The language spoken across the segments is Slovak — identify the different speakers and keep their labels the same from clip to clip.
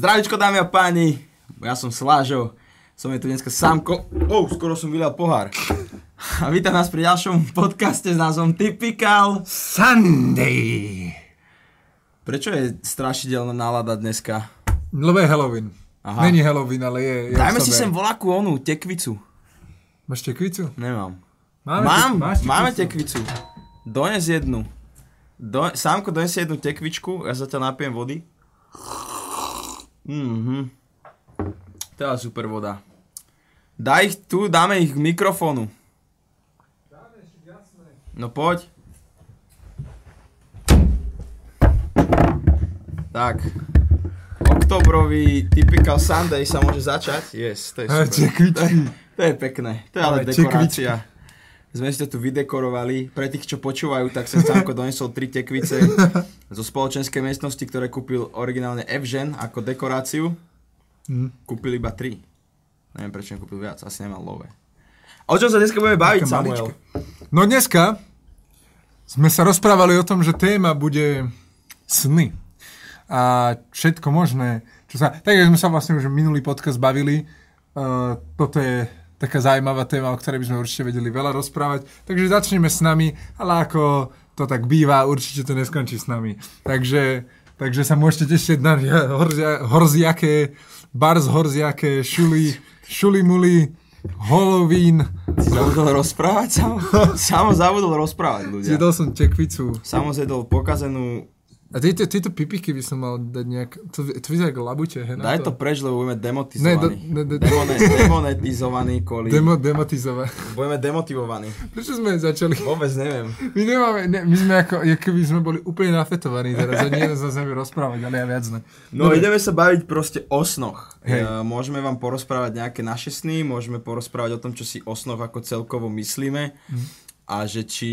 Speaker 1: Zdravičko dámy a páni, ja som Slážo, som je tu dneska Samko, oh, skoro som vylial pohár. A vítam nás pri ďalšom podcaste s názvom Typical.
Speaker 2: Sunday.
Speaker 1: Prečo je strašidelná nálada dneska?
Speaker 2: Lebo je Halloween.
Speaker 1: Aha.
Speaker 2: Není Halloween, ale je, je
Speaker 1: Dajme si sem voľakú onú, tekvicu.
Speaker 2: Máš tekvicu?
Speaker 1: Nemám.
Speaker 2: Máme
Speaker 1: Mám,
Speaker 2: tek- máš
Speaker 1: máme
Speaker 2: tekvicu?
Speaker 1: tekvicu. Dones jednu. Do, Sámko, dones jednu tekvičku, ja ťa napijem vody. Mhm. To je super voda. Daj ich tu, dáme ich k mikrofónu. No poď. Tak. Oktobrový typical Sunday sa môže začať. Yes, to je super.
Speaker 2: tekvičky.
Speaker 1: To je pekné. To je ale
Speaker 2: Ale
Speaker 1: dekorácia. Sme si to tu vydekorovali. Pre tých, čo počúvajú, tak sa Samko donesol tri tekvice zo spoločenskej miestnosti, ktoré kúpil originálne Evžen ako dekoráciu.
Speaker 2: Hm.
Speaker 1: Kúpil iba tri. Neviem, prečo nekúpil viac. Asi nemal love. O čom sa dneska budeme baviť,
Speaker 2: Taká
Speaker 1: Samuel?
Speaker 2: No dneska sme sa rozprávali o tom, že téma bude sny. A všetko možné. Čo sa, tak sme sa vlastne už minulý podcast bavili, uh, toto je taká zaujímavá téma, o ktorej by sme určite vedeli veľa rozprávať. Takže začneme s nami, ale ako to tak býva, určite to neskončí s nami. Takže, takže sa môžete tešiť na horzia, horziaké, bars horziaké, šuli, šuli muli, Halloween.
Speaker 1: Zabudol rozprávať, Samo? Samo zabudol rozprávať, ľudia.
Speaker 2: Zjedol som tekvicu.
Speaker 1: Samo zjedol pokazenú...
Speaker 2: A tieto, tieto pipiky by som mal dať nejak... To, to vyzerá ako labute, he,
Speaker 1: Daj to preč, lebo budeme
Speaker 2: Ne,
Speaker 1: demonetizovaní.
Speaker 2: do, ne, de,
Speaker 1: Demone, demonetizovaní kvôli...
Speaker 2: demo, dematizové.
Speaker 1: Budeme demotivovaní.
Speaker 2: Prečo sme začali?
Speaker 1: Vôbec neviem.
Speaker 2: My nemáme, ne, my sme ako, keby sme boli úplne nafetovaní teraz, ani jeden z nás nevie rozprávať, ale ja viac ne.
Speaker 1: No
Speaker 2: Dobre.
Speaker 1: ideme sa baviť proste o snoch.
Speaker 2: Hej.
Speaker 1: E, môžeme vám porozprávať nejaké naše sny, môžeme porozprávať o tom, čo si o snoch ako celkovo myslíme
Speaker 2: Mhm.
Speaker 1: a že či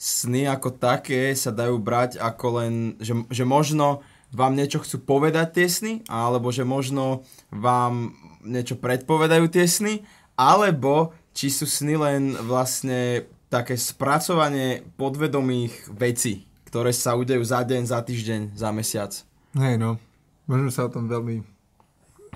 Speaker 1: sny ako také sa dajú brať ako len, že, že možno vám niečo chcú povedať tie sny, alebo že možno vám niečo predpovedajú tie sny, alebo či sú sny len vlastne také spracovanie podvedomých vecí, ktoré sa udejú za deň, za týždeň, za mesiac.
Speaker 2: Hej no, môžeme sa o tom veľmi...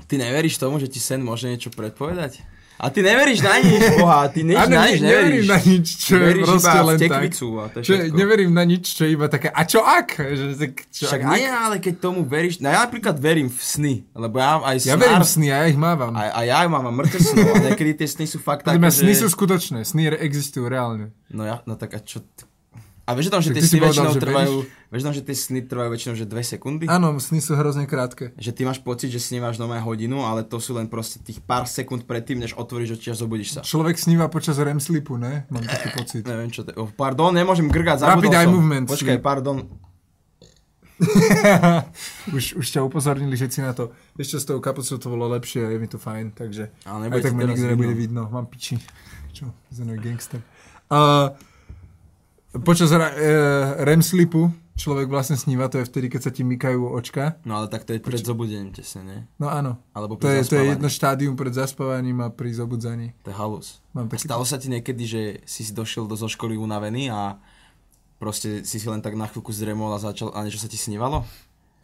Speaker 1: Ty neveríš tomu, že ti sen môže niečo predpovedať? A ty neveríš na nič, boha, ty nič,
Speaker 2: Áno,
Speaker 1: na nič
Speaker 2: neverím
Speaker 1: neveríš.
Speaker 2: na nič, čo je proste len tak.
Speaker 1: a to
Speaker 2: Čo, neverím na nič, čo je iba také, a čo ak? Že, čo,
Speaker 1: Však
Speaker 2: ak?
Speaker 1: nie, ale keď tomu veríš, no ja napríklad verím v sny, lebo ja aj
Speaker 2: Ja
Speaker 1: snár,
Speaker 2: verím v sny, a ja ich mávam.
Speaker 1: a, a ja mám mŕtve snov a niekedy tie sny sú fakt také,
Speaker 2: mňa sny
Speaker 1: že...
Speaker 2: sú skutočné, sny existujú reálne.
Speaker 1: No ja, no tak a čo... A vieš o tom, že
Speaker 2: Tak
Speaker 1: tie sny väčšinou
Speaker 2: že
Speaker 1: trvajú, vieš o tom, že tie sny trvajú väčšinou, že dve sekundy?
Speaker 2: Áno, sny sú hrozne krátke.
Speaker 1: Že ty máš pocit, že snívaš nové hodinu, ale to sú len proste tých pár sekúnd predtým, než otvoríš oči a zobudíš sa.
Speaker 2: Človek sníva počas REM sleepu, ne? Mám taký pocit.
Speaker 1: Neviem čo to je. Oh, pardon, nemôžem grgať, zabudol
Speaker 2: Rapid eye movement.
Speaker 1: Počkaj, pardon.
Speaker 2: už, už ťa upozornili všetci na to. Ešte s tou kapucou to bolo lepšie a je mi to fajn, takže
Speaker 1: Ale
Speaker 2: aj tak ma
Speaker 1: vidno.
Speaker 2: nebude vidno. Mám piči. Čo? Zenový gangster. Uh, počas ra- uh, REM sleepu človek vlastne sníva, to je vtedy, keď sa ti mykajú očka.
Speaker 1: No ale tak to je pred zobudením tesne, nie?
Speaker 2: No áno.
Speaker 1: Alebo
Speaker 2: To je, to je jedno štádium pred zaspávaním a pri zobudzaní.
Speaker 1: To je halus.
Speaker 2: Mám taký...
Speaker 1: stalo sa ti niekedy, že si si došiel do zo školy unavený a proste si si len tak na chvíľku zremol a začal a niečo sa ti snívalo?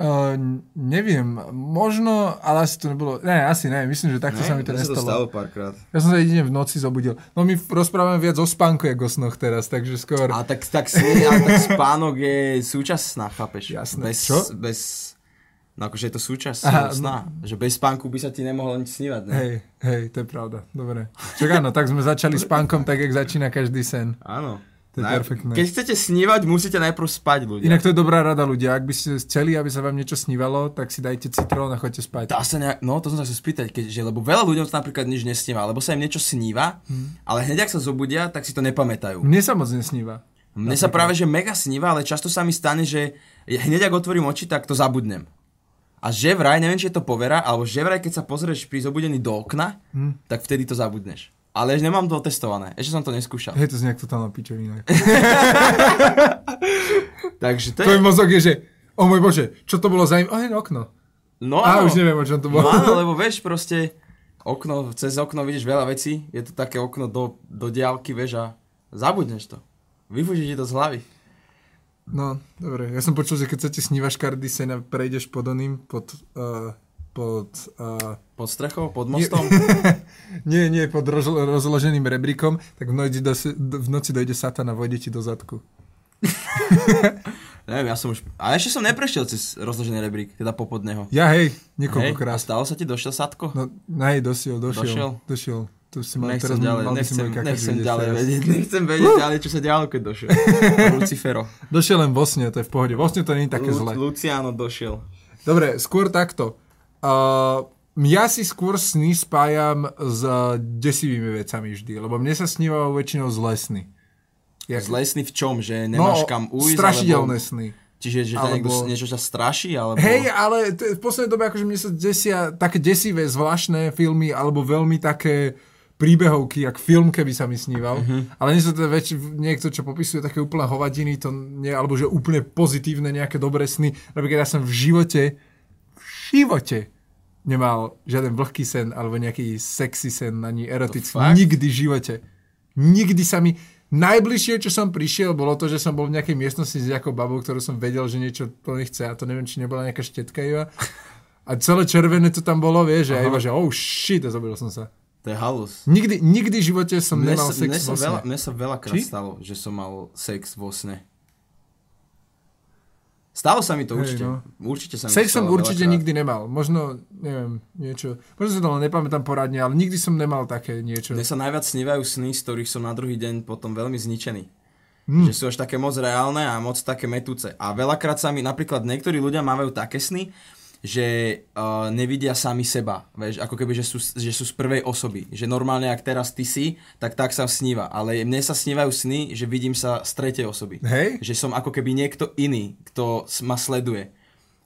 Speaker 2: Uh, neviem, možno, ale asi to nebolo, ne, asi ne, myslím, že takto sa mi to nestalo.
Speaker 1: párkrát.
Speaker 2: Ja som sa jedine v noci zobudil. No my rozprávame viac o spánku, ako o snoch teraz, takže skôr...
Speaker 1: A tak, tak, sny, a tak spánok je súčasť sna, chápeš?
Speaker 2: Jasné.
Speaker 1: Bez,
Speaker 2: Čo?
Speaker 1: Bez, no akože je to súčasť
Speaker 2: Aha,
Speaker 1: sna. Že bez spánku by sa ti nemohlo nič snívať, ne?
Speaker 2: Hej, hej, to je pravda, dobre. Čak áno, tak sme začali spánkom, tak jak začína každý sen.
Speaker 1: Áno.
Speaker 2: To je
Speaker 1: Naj-
Speaker 2: perfektné.
Speaker 1: Keď chcete snívať, musíte najprv spať, ľudia.
Speaker 2: Inak to je dobrá rada ľudia, ak by ste chceli, aby sa vám niečo snívalo, tak si dajte citrón a choďte spať.
Speaker 1: Dá sa nejak, no to som sa chcel spýtať, keďže, lebo veľa ľuďom sa napríklad nič nesníva, lebo sa im niečo sníva,
Speaker 2: Hm.
Speaker 1: ale hneď ak sa zobudia, tak si to nepamätajú.
Speaker 2: Mne sa moc nesníva.
Speaker 1: Mne sa práve, že mega sníva, ale často sa mi stane, že hneď ak otvorím oči, tak to zabudnem. A že vraj, neviem, či je to povera, alebo že vraj, keď sa pozrieš pri zobudení do okna,
Speaker 2: Hm.
Speaker 1: tak vtedy to zabudneš. Ale nemám to otestované, ešte som to neskúšal.
Speaker 2: Hej, to znie ako totálna pičovina.
Speaker 1: Takže to je...
Speaker 2: Tvoj mozog je, že, o môj bože, čo to bolo za im... O, je okno.
Speaker 1: No,
Speaker 2: A
Speaker 1: áno.
Speaker 2: už neviem, o čom to
Speaker 1: No
Speaker 2: bolo.
Speaker 1: áno, lebo vieš, proste okno, cez okno vidíš veľa vecí, je to také okno do, do diálky, vieš, a zabudneš to. Vyfúžiš ti to z hlavy.
Speaker 2: No, dobre. Ja som počul, že keď sa ti sníva škardý sen a prejdeš pod oným, pod uh, pod... Uh,
Speaker 1: Pod strechou, pod mostom?
Speaker 2: nie, nie, pod roz, rozloženým rebríkom, tak v noci, do, v noci dojde Satan a vojde ti do zadku.
Speaker 1: Neviem, ja som už... A ešte som neprešiel cez rozložený rebrík, teda popodného.
Speaker 2: Ja hej,
Speaker 1: Hej,
Speaker 2: niekoľkokrát.
Speaker 1: stalo sa ti, došiel Sadko?
Speaker 2: No, hej, došiel, došiel.
Speaker 1: Došiel?
Speaker 2: Došiel. To si mal,
Speaker 1: nechcem
Speaker 2: teraz
Speaker 1: ďalej,
Speaker 2: mal by si
Speaker 1: nechcem, nechcem
Speaker 2: vidieť
Speaker 1: ďalej
Speaker 2: teraz.
Speaker 1: vedieť, nechcem vedieť ďalej, čo sa dialo, keď došiel. Lucifero.
Speaker 2: Došiel len vo sne, to je v pohode. Vo sne to nie je také
Speaker 1: Lu-
Speaker 2: zle.
Speaker 1: Luciano došiel.
Speaker 2: Dobre, skôr takto. Uh, ja si skôr sny spájam s desivými vecami vždy, lebo mne sa snívajú väčšinou zlé sny. Jak,
Speaker 1: Zlej sny v čom? Že nemáš kam ujsť?
Speaker 2: No, strašidelné
Speaker 1: alebo...
Speaker 2: sny.
Speaker 1: Čiže že
Speaker 2: Alebo-
Speaker 1: niekto niečo ťa straší? Alebo...
Speaker 2: Hej, ale t- v poslednej dobe akože mne sa desia také desivé, zvláštne filmy, alebo veľmi také príbehovky, jak film, keby sa mi sníval.
Speaker 1: Mhm.
Speaker 2: Ale nie sú to väč- niekto, čo popisuje také úplne hovadiny, to nie, alebo že úplne pozitívne nejaké dobré sny. Napríklad ja som v živote, v živote nemal žiaden vlhký sen, alebo nejaký sexy sen, ani erotický. Nikdy v živote. Nikdy sa mi... Najbližšie, čo som prišiel, bolo to, že som bol v nejakej miestnosti s nejakou babou, ktorú som vedel, že niečo po nich chce a to neviem, či nebola nejaká štetka iba. A celé červené to tam bolo, vieš,
Speaker 1: Aha.
Speaker 2: iba, že oh shit, a zabil som sa.
Speaker 1: To je halus.
Speaker 2: Nikdy, nikdy v živote som
Speaker 1: Mne
Speaker 2: nemal
Speaker 1: sa,
Speaker 2: sex
Speaker 1: mne, sa
Speaker 2: vo sne.
Speaker 1: veľa, mne sa veľakrát
Speaker 2: Či?
Speaker 1: stalo, že som mal sex vo sne. Stalo sa mi to
Speaker 2: Hej,
Speaker 1: určite.
Speaker 2: no.
Speaker 1: Určite sa mi
Speaker 2: Sex som určite
Speaker 1: veľakrát.
Speaker 2: nikdy nemal. Možno, neviem, niečo. Možno sa to nepamätám poradne, ale nikdy som nemal také niečo.
Speaker 1: Mne sa najviac snívajú sny, z ktorých som na druhý deň potom veľmi zničený.
Speaker 2: Hmm.
Speaker 1: Že sú až také moc reálne a moc také metúce. A veľakrát sa mi, napríklad niektorí ľudia mávajú také sny, že uh, nevidia sami seba. Vieš, ako keby, že sú, že sú z prvej osoby. Že normálne, ak teraz ty si, tak tak sa sníva. Ale mne sa snívajú sny, že vidím sa z tretej osoby.
Speaker 2: Hej?
Speaker 1: Že som ako keby niekto iný, kto ma sleduje.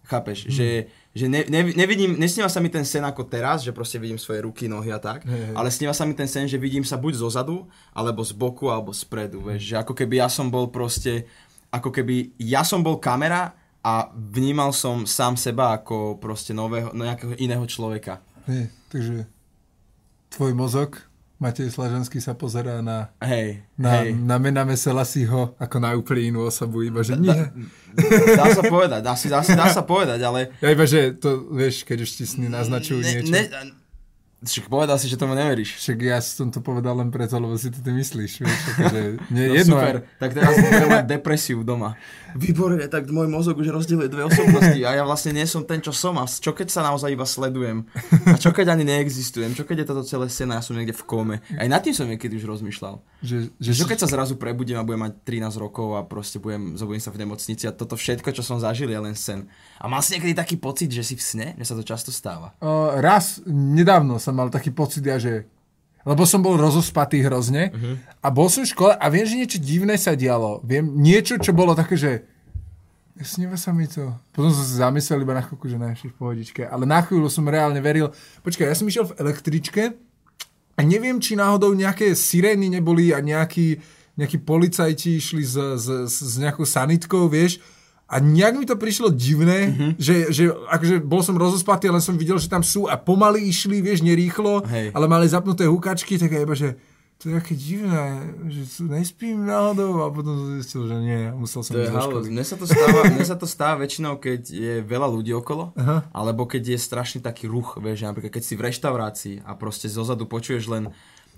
Speaker 1: Chápeš?
Speaker 2: Hm.
Speaker 1: Že, že ne, ne, nevidím, nesníva sa mi ten sen ako teraz, že proste vidím svoje ruky, nohy a tak,
Speaker 2: Hej,
Speaker 1: ale sníva sa mi ten sen, že vidím sa buď zo zadu, alebo z boku, alebo spredu. Vieš? Že ako keby ja som bol proste, ako keby ja som bol kamera a vnímal som sám seba ako proste nového, no nejakého iného človeka.
Speaker 2: Hej, takže tvoj mozog, Matej Slaženský sa pozerá na,
Speaker 1: Hej,
Speaker 2: na,
Speaker 1: hej.
Speaker 2: na Mename Selasiho ako na úplne inú osobu, iba že nie.
Speaker 1: Dá sa povedať, dá, si, dá, si, dá sa povedať, ale
Speaker 2: Ja iba, že to, vieš, keď už ti sny naznačujú
Speaker 1: ne,
Speaker 2: niečo.
Speaker 1: ne, však povedal si, že tomu neveríš.
Speaker 2: Však ja som to povedal len preto, lebo si to ty myslíš, vieš, akože nie
Speaker 1: No
Speaker 2: jedno.
Speaker 1: super, tak teraz budem mať depresiu doma. Výborne, tak môj mozog už rozdieluje dve osobnosti a ja vlastne nie som ten, čo som a čo keď sa naozaj iba sledujem a čo keď ani neexistujem, čo keď je toto celé scéna, ja som niekde v kóme. Aj nad tým som niekedy už rozmýšľal.
Speaker 2: Že, že,
Speaker 1: Že čo keď sa zrazu prebudím a budem mať 13 rokov a proste budem, zobudím sa v nemocnici a toto všetko, čo som zažil, je len sen. A mal si niekedy taký pocit, že si v sne? Mne sa to často stáva.
Speaker 2: Uh, raz, nedávno som mal taký pocit, ja, že lebo som bol rozospatý hrozne uh-huh. a bol som v škole a viem, že niečo divné sa dialo. Viem, niečo, čo bolo také, že sníva sa mi to. Potom som sa zamyslel iba na chvíľku, že najšli v pohodičke. Ale na chvíľu som reálne veril. Počkaj, ja som išiel v električke a neviem, či náhodou nejaké sirény neboli a nejakí, nejakí policajti išli s, s, s nejakou sanitkou, vieš. A nejak mi to prišlo divné, mm-hmm. že, že akože bol som rozospatý, ale som videl, že tam sú a pomaly išli, vieš, nerýchlo,
Speaker 1: Hej.
Speaker 2: ale mali zapnuté hukačky, tak iba, že to je také divné, že nespím náhodou a potom som zistil, že nie, musel som
Speaker 1: To
Speaker 2: ísť do
Speaker 1: halus.
Speaker 2: školy.
Speaker 1: Mne sa to stáva, mne sa to stáva väčšinou, keď je veľa ľudí okolo,
Speaker 2: Aha.
Speaker 1: alebo keď je strašný taký ruch, vieš, že napríklad keď si v reštaurácii a proste zozadu počuješ len,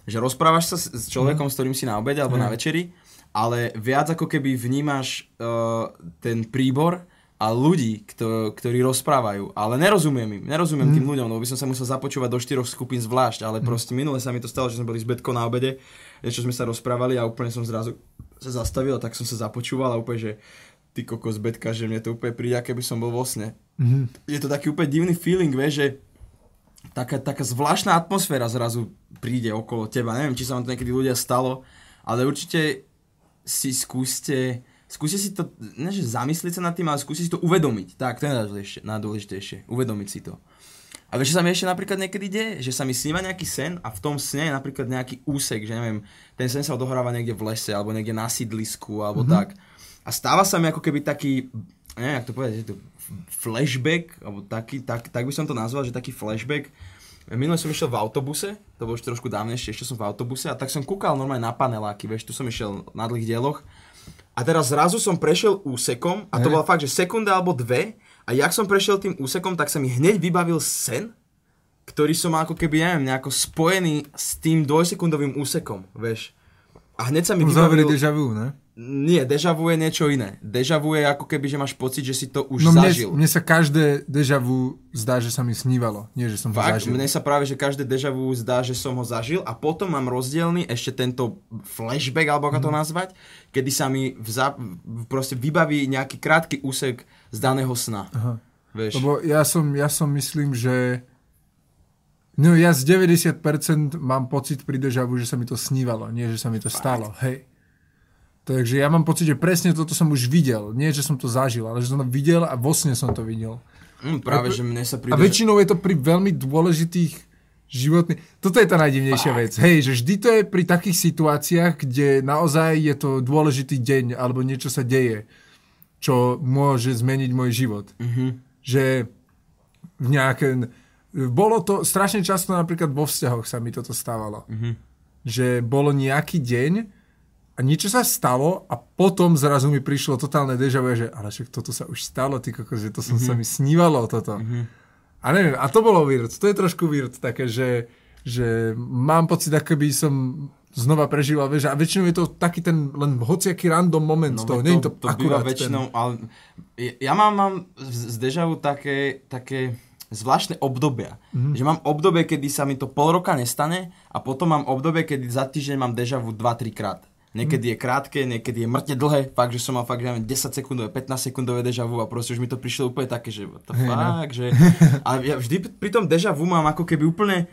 Speaker 1: že rozprávaš sa s- človekom, s ktorým si na obede alebo na večeri, ale viac ako keby vnímaš uh, ten príbor a ľudí, kto, ktorí rozprávajú, ale nerozumiem im, nerozumiem tým ľuďom, lebo by som sa musel započúvať do štyroch skupín zvlášť, ale proste minule sa mi to stalo, že sme boli s Betkou na obede, čo sme sa rozprávali a úplne som zrazu sa zastavil, tak som sa započúval a úplne, že ty kokos Betka, že mne to úplne príde, keby som bol vo sne.
Speaker 2: Mhm.
Speaker 1: Je to taký úplne divný feeling, vieš, že taká, taká zvláštna atmosféra zrazu príde okolo teba. Neviem, či sa vám to niekedy ľudia stalo, ale určite si skúste, skúste si to, ne že zamyslieť sa nad tým, ale skúste si to uvedomiť. Tak, to je najdôležitejšie, najdôležitejšie uvedomiť si to. A vieš, čo sa mi ešte napríklad niekedy deje? Že sa mi sníva nejaký sen a v tom sne je napríklad nejaký úsek, že neviem, ten sen sa odohráva niekde v lese, alebo niekde na sídlisku, alebo mm-hmm. tak. A stáva sa mi ako keby taký, neviem, jak to povedať, že to flashback, alebo taký, tak, tak by som to nazval, že taký flashback. Minule som išiel v autobuse, to bolo už trošku dávnejšie, ešte som v autobuse a tak som kúkal normálne na paneláky, vieš, tu som išiel na dlhých dieloch a teraz zrazu som prešiel úsekom a to bola fakt, že sekunda alebo dve a jak som prešiel tým úsekom, tak sa mi hneď vybavil sen ktorý som mal ako keby, neviem, nejako spojený s tým dvojsekundovým úsekom, vieš. A hneď sa mi
Speaker 2: Uzavri
Speaker 1: vybavil...
Speaker 2: vu, ne?
Speaker 1: Nie, deja vu je niečo iné. Deja vu je ako keby, že máš pocit, že si to už
Speaker 2: No mne,
Speaker 1: zažil.
Speaker 2: mne sa každé deja vu zdá, že sa mi snívalo. Nie, že som ho
Speaker 1: Fakt,
Speaker 2: zažil.
Speaker 1: mne sa práve, že každé deja vu zdá, že som ho zažil a potom mám rozdielný ešte tento flashback, alebo ako to
Speaker 2: Mhm.
Speaker 1: nazvať, kedy sa mi vza, proste vybaví nejaký krátky úsek z daného sna.
Speaker 2: Aha.
Speaker 1: Vieš?
Speaker 2: Lebo ja som, ja som myslím, že No ja z 90% mám pocit pri deja vu, že sa mi to snívalo, nie že sa mi to stalo. Hej. Takže ja mám pocit, že presne toto som už videl. Nie, že som to zažil, ale že som to videl a vo sne som to videl.
Speaker 1: Mm, práve, že mne sa príde...
Speaker 2: A väčšinou je to pri veľmi dôležitých životných... Toto je tá najdivnejšia vec. Hej, že vždy to je pri takých situáciách, kde naozaj je to dôležitý deň alebo niečo sa deje, čo môže zmeniť môj život.
Speaker 1: Mhm.
Speaker 2: Že v nejaké... Bolo to strašne často napríklad vo vzťahoch sa mi toto stávalo.
Speaker 1: Mhm.
Speaker 2: Že bolo nejaký deň a niečo sa stalo a potom zrazu mi prišlo totálne deja vu, že ale však toto sa už stalo, ty kokos, že to som sa mi snívalo toto. A neviem, a to bolo weird, to je trošku weird také, že, že mám pocit, ako by som znova prežíval, vieš, a väčšinou je to taký ten len hociaký random moment no, toho, nie je to, to akurát
Speaker 1: väčšinou, ale ja- mám, mám z deja vu také, také zvláštne obdobia.
Speaker 2: Mhm.
Speaker 1: Mm-hmm. Že mám obdobie, kedy sa mi to pol roka nestane a potom mám obdobie, kedy za týždeň mám deja vu 2-3 krát. Niekedy je krátke, niekedy je mŕtne dlhé, fakt, že som mal fakt, neviem, 10 sekundové, 15 sekundové deja vu a proste už mi to prišlo úplne také, že
Speaker 2: Hej, no.
Speaker 1: fuck, že... A ja vždy pri tom deja vu mám ako keby úplne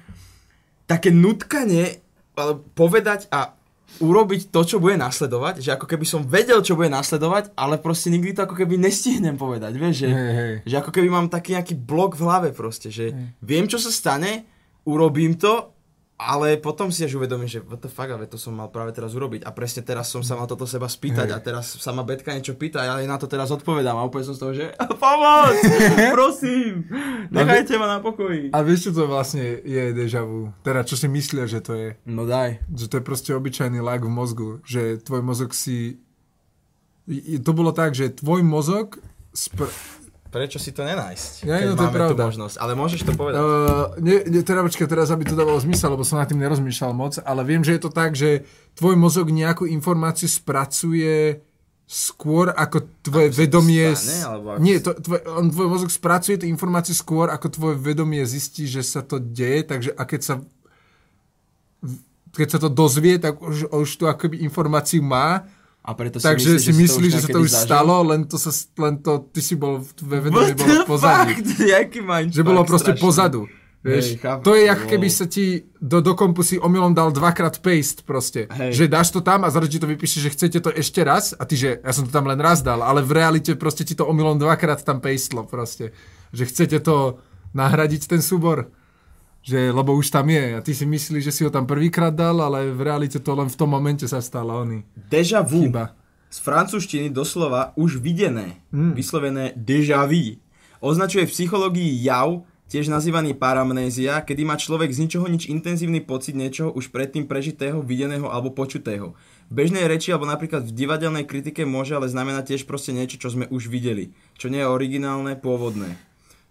Speaker 1: také nutkanie ale povedať a urobiť to, čo bude nasledovať, že ako keby som vedel, čo bude nasledovať, ale proste nikdy to ako keby nestihnem povedať, vieš, že,
Speaker 2: Hej, hej.
Speaker 1: že ako keby mám taký nejaký blok v hlave proste, že viem, čo sa stane, urobím to, ale potom si až uvedomím, že what the fuck, ale to som mal práve teraz urobiť a presne teraz som sa mal toto seba spýtať
Speaker 2: Hej.
Speaker 1: a teraz sa ma Betka niečo pýta a ja jej na to teraz odpovedám a úplne som z toho, že pomoc, prosím, nechajte ma na pokoji.
Speaker 2: A vieš, čo to vlastne je deja vu? Teda, čo si myslia, že to je?
Speaker 1: No daj.
Speaker 2: Že to je proste obyčajný lag v mozgu. Že tvoj mozog si... To bolo tak, že tvoj mozog... Spr-
Speaker 1: Prečo si to nenájsť?
Speaker 2: Ja,
Speaker 1: keď
Speaker 2: no, to je
Speaker 1: máme tú možnosť. Ale môžeš to povedať.
Speaker 2: Uh, nie, nie, teda počkaj, teraz aby to dávalo zmysel, lebo som nad tým nerozmýšľal moc, ale viem, že je to tak, že tvoj mozog nejakú informáciu spracuje skôr ako tvoje
Speaker 1: Ako
Speaker 2: vedomie...
Speaker 1: stane, alebo ako
Speaker 2: Nie, to, tvoj, on, tvoj mozog spracuje tú informáciu skôr ako tvoje vedomie zistí, že sa to deje, takže a keď sa keď sa to dozvie, tak už, už tú akoby informáciu má,
Speaker 1: A preto si
Speaker 2: takže
Speaker 1: myslíš,
Speaker 2: si myslíš, že sa to už
Speaker 1: zažil?
Speaker 2: stalo, len to sa, len to, ty si bol, tvoje vedomie bolo pozadí.
Speaker 1: fuck? Jaký mindfuck
Speaker 2: Že bolo proste
Speaker 1: strašný.
Speaker 2: pozadu. Vieš,
Speaker 1: Hej, chápem.
Speaker 2: to je, jak keby sa ti do, do kompu si omylom dal dvakrát paste proste.
Speaker 1: Hej.
Speaker 2: Že dáš to tam a zrazu ti to vypíše, že chcete to ešte raz a ty, že ja som to tam len raz dal, ale v realite proste ti to omylom dvakrát tam pastlo proste. Že chcete to nahradiť ten súbor. Že, lebo už tam je a ty si myslíš, že si ho tam prvýkrát dal, ale v realite to len v tom momente sa stalo oný.
Speaker 1: Deja vu.
Speaker 2: Chyba.
Speaker 1: Z francúzštiny doslova už videné,
Speaker 2: Mm.
Speaker 1: vyslovené déjà vu. Označuje v psychológii jav, tiež nazývaný paramnézia, kedy má človek z ničoho nič intenzívny pocit niečoho už predtým prežitého, videného alebo počutého. V bežnej reči alebo napríklad v divadelnej kritike môže ale znamenať tiež proste niečo, čo sme už videli, čo nie je originálne, pôvodné.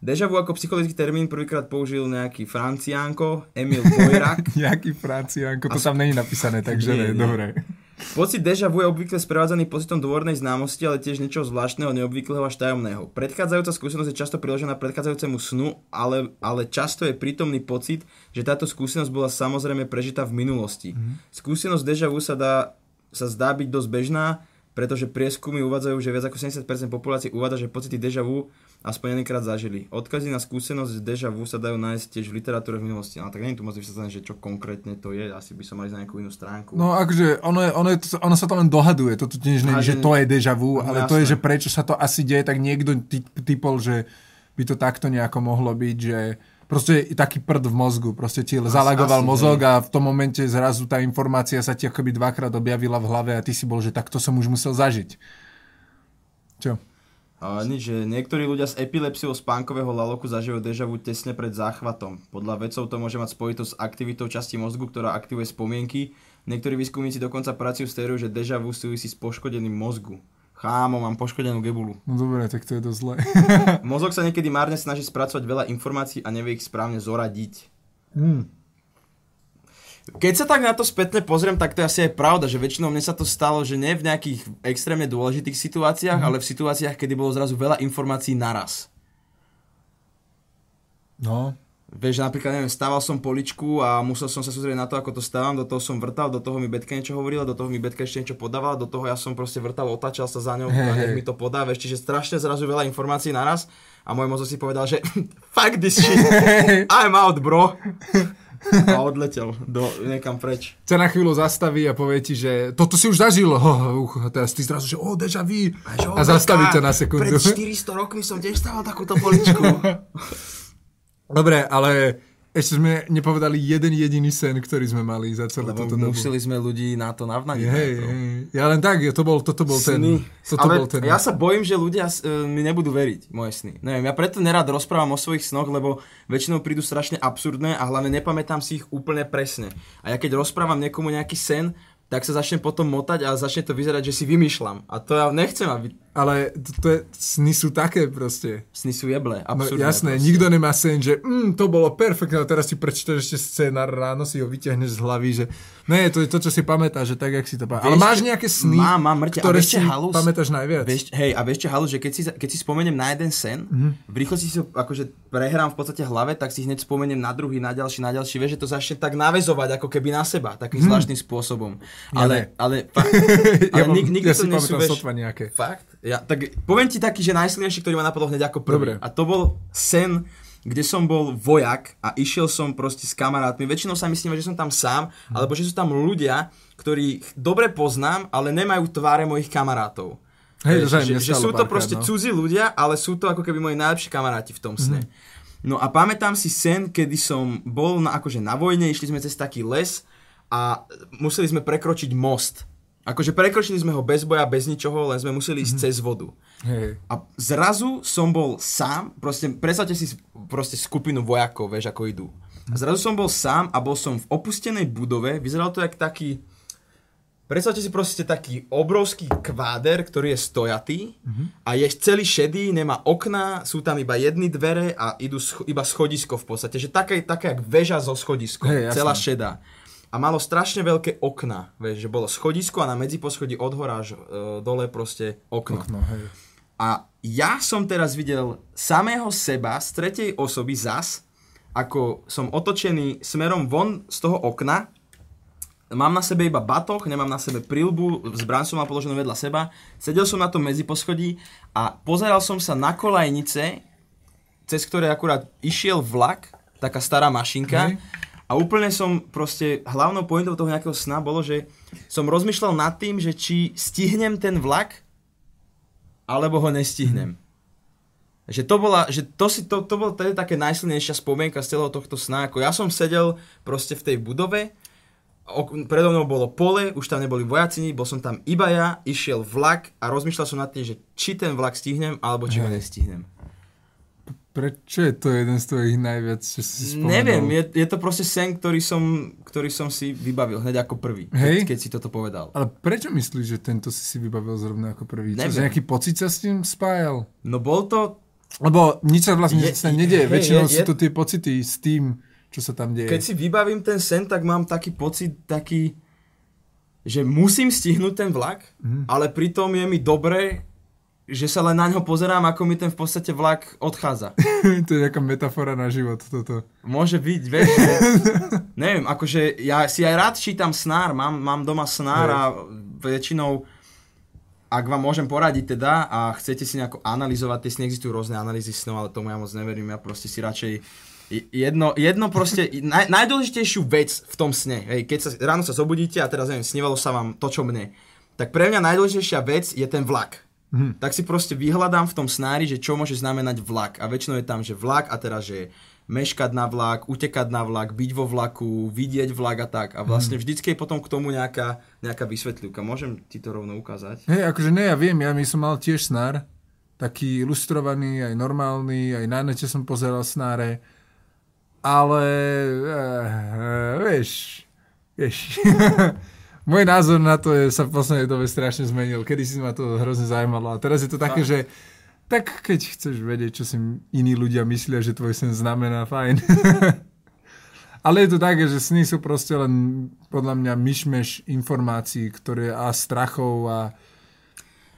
Speaker 1: Deja vu ako psychologický termín prvýkrát použil nejaký Franciánko, Emil Boirak,
Speaker 2: Nejaký Franciánko, to tam není napísané, takže
Speaker 1: Nie,
Speaker 2: ne,
Speaker 1: nie.
Speaker 2: dobre.
Speaker 1: Pocit deja vu je obvykle sprevádzaný pocitom dôvodnej známosti, ale tiež niečoho zvláštneho, neobvyklého až tajomného. Predchádzajúca skúsenosť je často priložená predchádzajúcemu snu, ale, ale často je prítomný pocit, že táto skúsenosť bola samozrejme prežitá v minulosti. Mm. Skúsenosť deja vu sa, dá, sa zdá byť dosť bežná, pretože prieskumy uvádzajú, že viac ako 70% populácie uvádza, že pocity deja vu aspoň jedenkrát zažili. Odkazy na skúsenosť z deja vu sa dajú nájsť tiež v literatúre v minulosti. No tak nie je tu moc vysvetlené, že čo konkrétne to je, asi by som mali na nejakú inú stránku.
Speaker 2: No akože ono, je, ono, je, ono sa to len dohaduje, to tiež nie, že to je deja vu,
Speaker 1: No
Speaker 2: ale to je,
Speaker 1: jasné.
Speaker 2: že prečo sa to asi deje, tak niekto ty- typol, že by to takto nejako mohlo byť, že proste taký prd v mozgu, proste ti zalagoval
Speaker 1: asi,
Speaker 2: mozog a v tom momente zrazu tá informácia sa ti akoby dvakrát objavila v hlave a ty si bol, že tak to som už musel zažiť. Čo?
Speaker 1: A nič, že niektorí ľudia s epilepsiou spánkového laloku zažívajú deja vu tesne pred záchvatom. Podľa vedcov to môže mať spojitosť s aktivitou časti mozgu, ktorá aktivuje spomienky. Niektorí výskumníci dokonca pracujú s teóriou, že deja vu súvisí s poškodeným mozgu. Chámo, mám poškodenú gebulu.
Speaker 2: No dobre, tak to je dosť zle.
Speaker 1: Mozog sa niekedy márne snaží spracovať veľa informácií a nevie ich správne zoradiť.
Speaker 2: Hmm.
Speaker 1: Keď sa tak na to spätne pozriem, tak to je asi aj pravda, že väčšinou mne sa to stalo, že nie v nejakých extrémne dôležitých situáciách,
Speaker 2: Mhm.
Speaker 1: ale v situáciách, kedy bolo zrazu veľa informácií naraz.
Speaker 2: No,
Speaker 1: Vieš, napríklad, neviem, stával som poličku a musel som sa sústrediť na to, ako to stávam, do toho som vrtal, do toho mi Betka niečo hovorila, do toho mi Betka ešte niečo podávala, do toho ja som proste vrtal, otáčal sa za ňou
Speaker 2: Hej,
Speaker 1: a nech mi to podá, vieš, čiže strašne zrazu veľa informácií naraz a môj mozog si povedal, že fuck this shit, I'm out, bro. A odletel do, niekam preč.
Speaker 2: ťa na chvíľu zastaví a povie ti, že toto si už zažil. Oh, uh, a teraz ty zrazu, že oh, deja vu.
Speaker 1: Že,
Speaker 2: A
Speaker 1: oh,
Speaker 2: zastaví ťa na sekundu.
Speaker 1: Pred 400 rokmi som tiež stával takúto poličku.
Speaker 2: Dobre, ale ešte sme nepovedali jeden jediný sen, ktorý sme mali za celú
Speaker 1: Lebo
Speaker 2: túto dobu.
Speaker 1: museli sme ľudí na to navnadiť.
Speaker 2: Hej, hej. Ja len tak, to bol, toto bol ten.
Speaker 1: Sny.
Speaker 2: Toto
Speaker 1: Ale
Speaker 2: bol ten.
Speaker 1: ja sa bojím, že ľudia uh, mi nebudú veriť, moje sny. Neviem, ja preto nerád rozprávam o svojich snoch, lebo väčšinou prídu strašne absurdné a hlavne nepamätám si ich úplne presne. A ja keď rozprávam niekomu nejaký sen, tak sa začnem potom motať a začne to vyzerať, že si vymýšľam. A to ja nechcem, aby
Speaker 2: Ale to, to je, sny sú také proste.
Speaker 1: sny sú jeble.
Speaker 2: No,
Speaker 1: Absurdné
Speaker 2: jasné,
Speaker 1: proste.
Speaker 2: nikto nemá sen, že mm, to bolo perfektné, a teraz si prečítaš ešte scénar, ráno si ho vyťahneš z hlavy, že ne, to je to, čo si pamätáš, že tak, jak si to pamätáš. Ale máš nejaké sny,
Speaker 1: mám, mám mŕte.
Speaker 2: Ktoré si
Speaker 1: halus?
Speaker 2: pamätáš najviac?
Speaker 1: Vieš, hej, a vieš čo, halu, že keď si, keď si spomeniem na jeden sen, mm-hmm. v rýchlosti si ho akože prehrám v podstate hlave, tak si hneď spomeniem na druhý, na ďalší, na ďalší, vieš, že to začne tak navezovať ako keby na seba, takým mm-hmm. zvláštnym spôsobom.
Speaker 2: Ja
Speaker 1: Ale,
Speaker 2: ne.
Speaker 1: ale, fakt,
Speaker 2: ja,
Speaker 1: ale
Speaker 2: mám,
Speaker 1: nik, nikdy
Speaker 2: ja
Speaker 1: to
Speaker 2: si
Speaker 1: nie sú,
Speaker 2: pamätám
Speaker 1: vieš,
Speaker 2: nejaké.
Speaker 1: Fakt? Ja, tak poviem ti taký, že najsilnejší, ktorý ma napadol hneď ako
Speaker 2: Dobre.
Speaker 1: prvý. A to bol sen, kde som bol vojak a išiel som proste s kamarátmi. Väčšinou sa myslím, že som tam sám,
Speaker 2: Mhm.
Speaker 1: alebo že sú tam ľudia, ktorých dobre poznám, ale nemajú tváre mojich kamarátov.
Speaker 2: Hej,
Speaker 1: že, že
Speaker 2: stalo
Speaker 1: sú to proste
Speaker 2: no.
Speaker 1: cudzí ľudia, ale sú to ako keby moji najlepší kamaráti v tom sne. No a pamätám si sen, kedy som bol na, akože na vojne, išli sme cez taký les a museli sme prekročiť most. Akože prekročili sme ho bez boja, bez ničoho, len sme museli ísť cez vodu.
Speaker 2: Hej.
Speaker 1: A zrazu som bol sám, proste predstavte si proste skupinu vojakov, vieš, ako idú. A zrazu som bol sám a bol som v opustenej budove, vyzeralo to jak taký, predstavte si proste taký obrovský kváder, ktorý je stojatý a je celý šedý, nemá okna, sú tam iba jedny dvere a idú scho- iba schodisko v podstate, že také, také jak väža zo schodiskom,
Speaker 2: Hej, jasné.
Speaker 1: celá šedá. A malo strašne veľké okna, vieš, že bolo schodisko a na medziposchodí od hora až e, dole proste okno.
Speaker 2: No, hej.
Speaker 1: A ja som teraz videl samého seba z tretej osoby zas, ako som otočený smerom von z toho okna, mám na sebe iba batoh, nemám na sebe prilbu, zbraň som mal položenú vedľa seba, sedel som na tom medziposchodí a pozeral som sa na kolajnice, cez ktoré akurát išiel vlak, taká stará mašinka,
Speaker 2: Hej.
Speaker 1: A úplne som proste, hlavnou pointou toho nejakého sna bolo, že som rozmýšľal nad tým, že či stihnem ten vlak, alebo ho nestihnem. Že to bola, že to si, to, to bolo tedy také najsilnejšia spomienka z celého tohto sna, ako ja som sedel proste v tej budove, ok, predo mnou bolo pole, už tam neboli vojaci, bol som tam iba ja, išiel vlak a rozmýšľal som nad tým, že či ten vlak stihnem, alebo či ho
Speaker 2: Hej.
Speaker 1: nestihnem.
Speaker 2: Prečo je to jeden z tvojich najviac, čo si spomenul?
Speaker 1: Neviem, je, je to proste sen, ktorý som, ktorý som si vybavil hneď ako prvý,
Speaker 2: Hej.
Speaker 1: keď, keď si toto povedal.
Speaker 2: Ale prečo myslíš, že tento si si vybavil zrovna ako prvý? Čo,
Speaker 1: Neviem.
Speaker 2: že nejaký pocit sa s tým spájal?
Speaker 1: No bol to,
Speaker 2: Lebo nič sa vlastne
Speaker 1: Je-
Speaker 2: sa
Speaker 1: hej,
Speaker 2: Väčšinou
Speaker 1: je-
Speaker 2: sú to tie pocity s tým, čo sa tam deje.
Speaker 1: keď si vybavím ten sen, tak mám taký pocit, taký, že musím stihnúť ten vlak,
Speaker 2: Mhm.
Speaker 1: ale pritom je mi dobre, že sa len na ňo pozerám, ako mi ten v podstate vlak odchádza.
Speaker 2: to je nejaká metafora na život toto.
Speaker 1: Môže byť, vieš, že, neviem, akože ja si aj rád čítam snár, mám, mám doma snár a väčšinou, ak vám môžem poradiť teda a chcete si nejako analyzovať, tie sny existujú rôzne analýzy snov, ale tomu ja moc neverím, ja proste si radšej jedno, jedno proste, naj, najdôležitejšiu vec v tom sne, hej, keď sa, ráno sa zobudíte a teraz neviem, snívalo sa vám to, čo mne, tak pre mňa najdôležitejšia vec je ten vlak.
Speaker 2: Mhm.
Speaker 1: Tak si proste vyhľadám v tom snári, že čo môže znamenať vlak. A väčšinou je tam, že vlak a teraz, že meškať na vlak, utekať na vlak, byť vo vlaku, vidieť vlak a tak. A vlastne vždycky je potom k tomu nejaká, nejaká vysvetlivka. Môžem ti to rovno ukázať?
Speaker 2: Hej, akože ne, ja viem, ja my som mal tiež snár, taký ilustrovaný, aj normálny, aj na nete som pozeral snáre, ale eh, eh, vieš, vieš, Môj názor na to je, sa v poslednej dobe strašne zmenil. Kedy si ma to hrozne zaujímalo. A teraz je to také, že tak keď chceš vedieť, čo si iní ľudia myslia, že tvoj sen znamená, fajn. Ale je to také, že sny sú proste len podľa mňa myšmeš informácií, ktoré a strachov a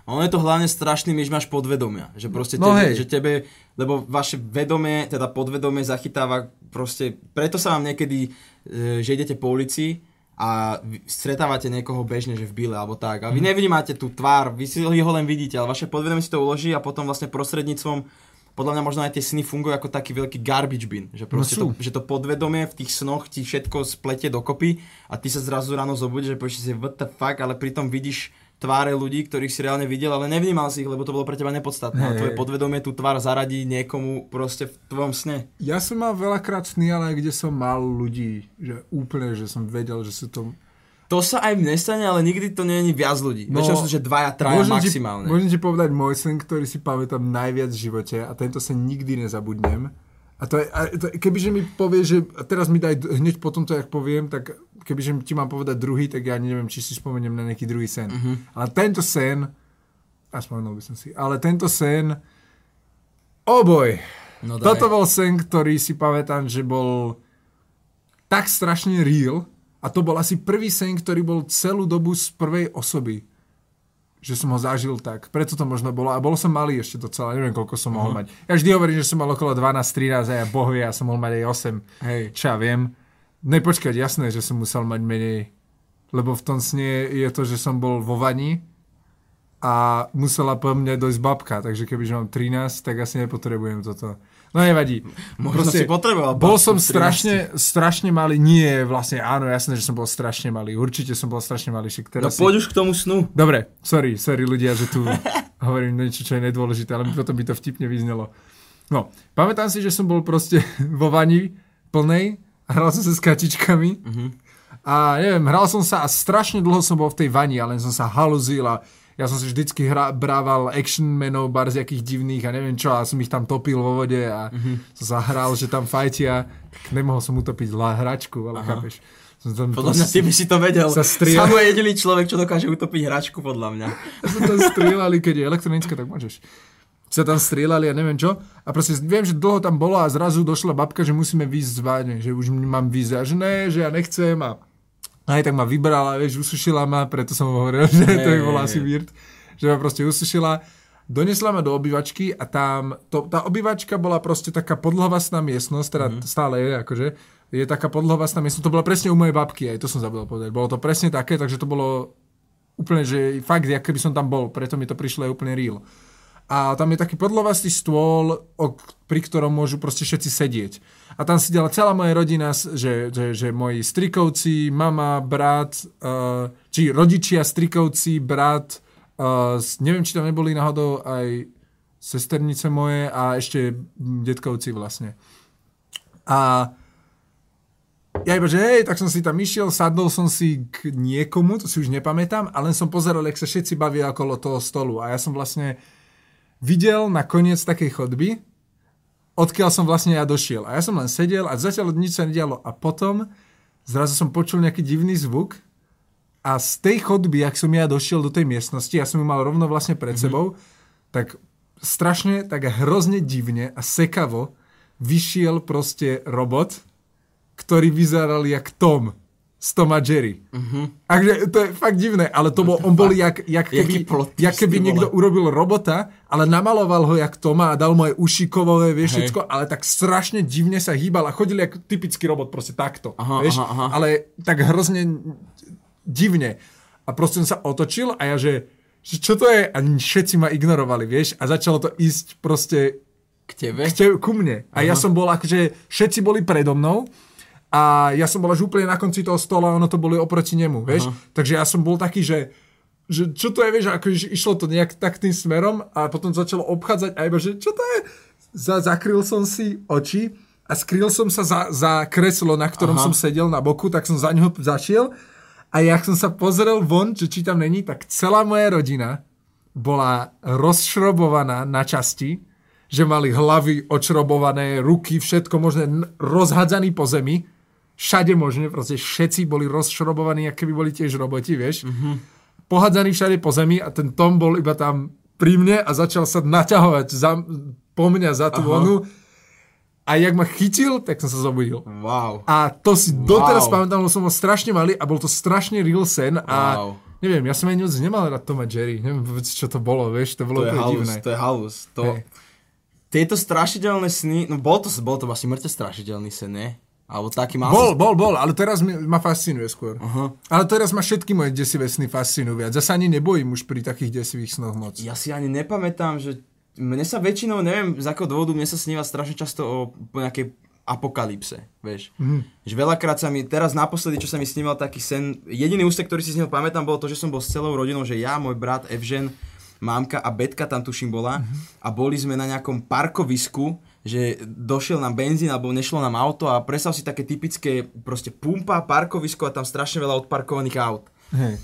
Speaker 1: ono je to hlavne strašný myšmaš podvedomia. Že proste
Speaker 2: No
Speaker 1: tebe,
Speaker 2: hej.
Speaker 1: že tebe, lebo vaše vedomie, teda podvedomie zachytáva proste, preto sa vám niekedy, e, že idete po ulici a stretávate niekoho bežne, že v bíle alebo tak. A vy nevnímate tú tvár, vy si ho len vidíte, ale vaše podvedomie si to uloží a potom vlastne prostredníctvom podľa mňa možno aj tie sny fungujú ako taký veľký garbage bin, že
Speaker 2: sú.
Speaker 1: to, že to podvedomie v tých snoch ti všetko spletie dokopy a ty sa zrazu ráno zobudíš, že povieš si what the fuck, ale pritom vidíš tváre ľudí, ktorých si reálne videl, ale nevnímal si ich, lebo to bolo pre teba nepodstatné. A
Speaker 2: Hej,
Speaker 1: tvoje podvedomie tú tvár zaradí niekomu proste v tvojom sne.
Speaker 2: Ja som mal veľakrát sny, ale kde som mal ľudí, že úplne, že som vedel, že sú to...
Speaker 1: To sa aj mne stane, ale nikdy to nie je viac ľudí.
Speaker 2: No,
Speaker 1: No, Väčšinou sú, že dvaja, traja
Speaker 2: Môžem ti,
Speaker 1: maximálne.
Speaker 2: môžem ti povedať môj sen, ktorý si pamätám najviac v živote a tento sen nikdy nezabudnem. A to je, a to, kebyže mi povie, že teraz mi daj hneď po tomto, jak poviem, tak kebyže ti mám povedať druhý, tak ja neviem, či si spomeniem na nejaký druhý sen.
Speaker 1: Mhm.
Speaker 2: Ale tento sen, a spomenul by som si, ale tento sen, oh boy,
Speaker 1: No daj.
Speaker 2: toto bol sen, ktorý si pamätám, že bol tak strašne real a to bol asi prvý sen, ktorý bol celú dobu z prvej osoby. Že som ho zažil tak. Preto to možno bolo. A bol som malý ešte docela, neviem koľko som mohol mať. Ja vždy hovorím, že som mal okolo 12-13 a ja boh vie, ja som mohol mať aj 8.
Speaker 1: Hej.
Speaker 2: Čo ja viem. Ne, počkať, jasné, že som musel mať menej. Lebo v tom sne je to, že som bol vo vani a musela po mne dojsť babka, takže kebyže mám 13, tak asi nepotrebujem toto. No nevadí.
Speaker 1: Možno si potreboval
Speaker 2: Bol som
Speaker 1: v 13.
Speaker 2: strašne, strašne malý. Nie, vlastne áno, jasné, že som bol strašne malý. Určite som bol strašne malý. Však
Speaker 1: No
Speaker 2: teraz si...
Speaker 1: poď už k tomu snu.
Speaker 2: Dobre, sorry, sorry ľudia, že tu hovorím niečo, čo je nedôležité, ale potom by to vtipne vyznelo. No, pamätám si, že som bol proste vo vani plnej a hral som sa s kačičkami.
Speaker 1: Mhm.
Speaker 2: A neviem, hral som sa a strašne dlho som bol v tej vani a len som sa haluzil a ja som si vždycky hra, brával action menov, bar z jakých divných a neviem čo a som ich tam topil vo vode a
Speaker 1: Mhm.
Speaker 2: som sa hral, že tam fajtia. Tak nemohol som utopiť la hračku, ale chápeš. Som tam
Speaker 1: Podľa mňa ty by si to vedel.
Speaker 2: Sa striel-
Speaker 1: Samo jediný človek, čo dokáže utopiť hračku, podľa mňa.
Speaker 2: sa tam strieľali, keď je elektronická, tak môžeš. Sa tam strieľali a neviem čo. A proste viem, že dlho tam bolo a zrazu došla babka, že musíme výjsť z váne, že už mám výjsť. A že ne, že ja nechcem a aj tak ma vybrala, vieš, usušila ma, preto som hovoril, že to by
Speaker 1: Hej,
Speaker 2: bolo asi weird, že ma proste usušila. Donesla ma do obývačky a tam, to, tá obývačka bola proste taká podlhovastná miestnosť, teda mm-hmm. stále je, akože, je taká podlhovastná miestnosť, to bola presne u mojej babky, aj to som zabudol povedať. Bolo to presne také, takže to bolo úplne, že fakt, jak keby som tam bol, preto mi to prišlo aj úplne real. A tam je taký podlovastý stôl, pri ktorom môžu proste všetci sedieť. A tam sedela celá moja rodina, že, že, že moji strikovci, mama, brat, uh, či rodičia, strikovci, brat, uh, neviem, či tam neboli náhodou aj sesternice moje a ešte detkovci vlastne. A ja iba, že hej, tak som si tam išiel, sadol som si k niekomu, to si už nepamätám, ale len som pozeral, jak sa všetci bavia okolo toho stolu. A ja som vlastne videl na koniec takej chodby, odkiaľ som vlastne ja došiel. A ja som len sedel a zatiaľ nič sa nedialo. A potom zrazu som počul nejaký divný zvuk a z tej chodby, ak som ja došiel do tej miestnosti, ja som ju mal rovno vlastne pred mm-hmm. sebou, tak strašne, tak hrozne divne a sekavo vyšiel proste robot, ktorý vyzeral jak Tom z Tom a Jerry. Uh-huh. Akže, to je fakt divné, ale to bol, on bol jak, jak keby, jak keby niekto urobil robota, ale namaloval ho jak Toma a dal mu aj uši kovové, vieš, všetko, ale tak strašne divne sa hýbal a chodil jak typický robot, proste takto,
Speaker 1: Aha,
Speaker 2: vieš,
Speaker 1: aha, aha.
Speaker 2: ale tak hrozne divne. A proste on sa otočil a ja, že, že čo to je? A všetci ma ignorovali, vieš, a začalo to ísť proste
Speaker 1: K tebe?
Speaker 2: k te- ku mne. A ja som bol akože, všetci boli predo mnou a ja som bol až úplne na konci toho stola a ono to boli oproti nemu, vieš. Takže ja som bol taký, že, že čo to je, vieš, akože išlo to nejak tak tým smerom a potom začalo obchádzať a iba, že čo to je? Za, zakryl som si oči a skrýl som sa za, za kreslo, na ktorom
Speaker 1: Aha.
Speaker 2: som sedel na boku, tak som za ňoho zašiel a jak som sa pozrel von, že či tam není, tak celá moja rodina bola rozšrobovaná na časti, že mali hlavy očrobované, ruky, všetko možné rozhadzaný po zemi všade možne, proste všetci boli rozšrobovaní, ako keby boli tiež roboti, vieš.
Speaker 1: Mhm.
Speaker 2: Mm-hmm. Pohádzaní všade po zemi a ten Tom bol iba tam pri mne a začal sa naťahovať za, po mňa za tú
Speaker 1: Aha.
Speaker 2: vonu. A jak ma chytil, tak som sa zobudil.
Speaker 1: Wow.
Speaker 2: A to si doteraz
Speaker 1: Wow.
Speaker 2: pamätám, lebo som bol strašne malý a bol to strašne real sen a
Speaker 1: Wow.
Speaker 2: neviem, ja som aj moc nemal rád Tom a Jerry, neviem čo to bolo, vieš, to bolo
Speaker 1: To je halus,
Speaker 2: divné.
Speaker 1: to je halus. To,
Speaker 2: Hej.
Speaker 1: tieto strašidelné sny, no bol to, bol to asi mŕte strašidelný sen, nie? Alebo taký mal
Speaker 2: Bol, bol, bol, ale teraz ma fascinuje skôr.
Speaker 1: Aha.
Speaker 2: Ale teraz ma všetky moje desivé sny fascinujú viac. Zase ani nebojím už pri takých desivých snoch moc.
Speaker 1: Ja si ani nepamätám, že mne sa väčšinou, neviem z akého dôvodu, mne sa sníva strašne často o nejakej apokalypse, vieš. Mm. Že veľakrát sa mi, teraz naposledy, čo sa mi sníval taký sen, jediný úsek, ktorý si z neho pamätám, bolo to, že som bol s celou rodinou, že ja, môj brat, Evžen, mámka a Betka tam tuším bola a boli sme na nejakom parkovisku, že došiel nám benzín alebo nešlo nám auto a predstav si také typické proste pumpa, parkovisko a tam strašne veľa odparkovaných aut
Speaker 2: Hej.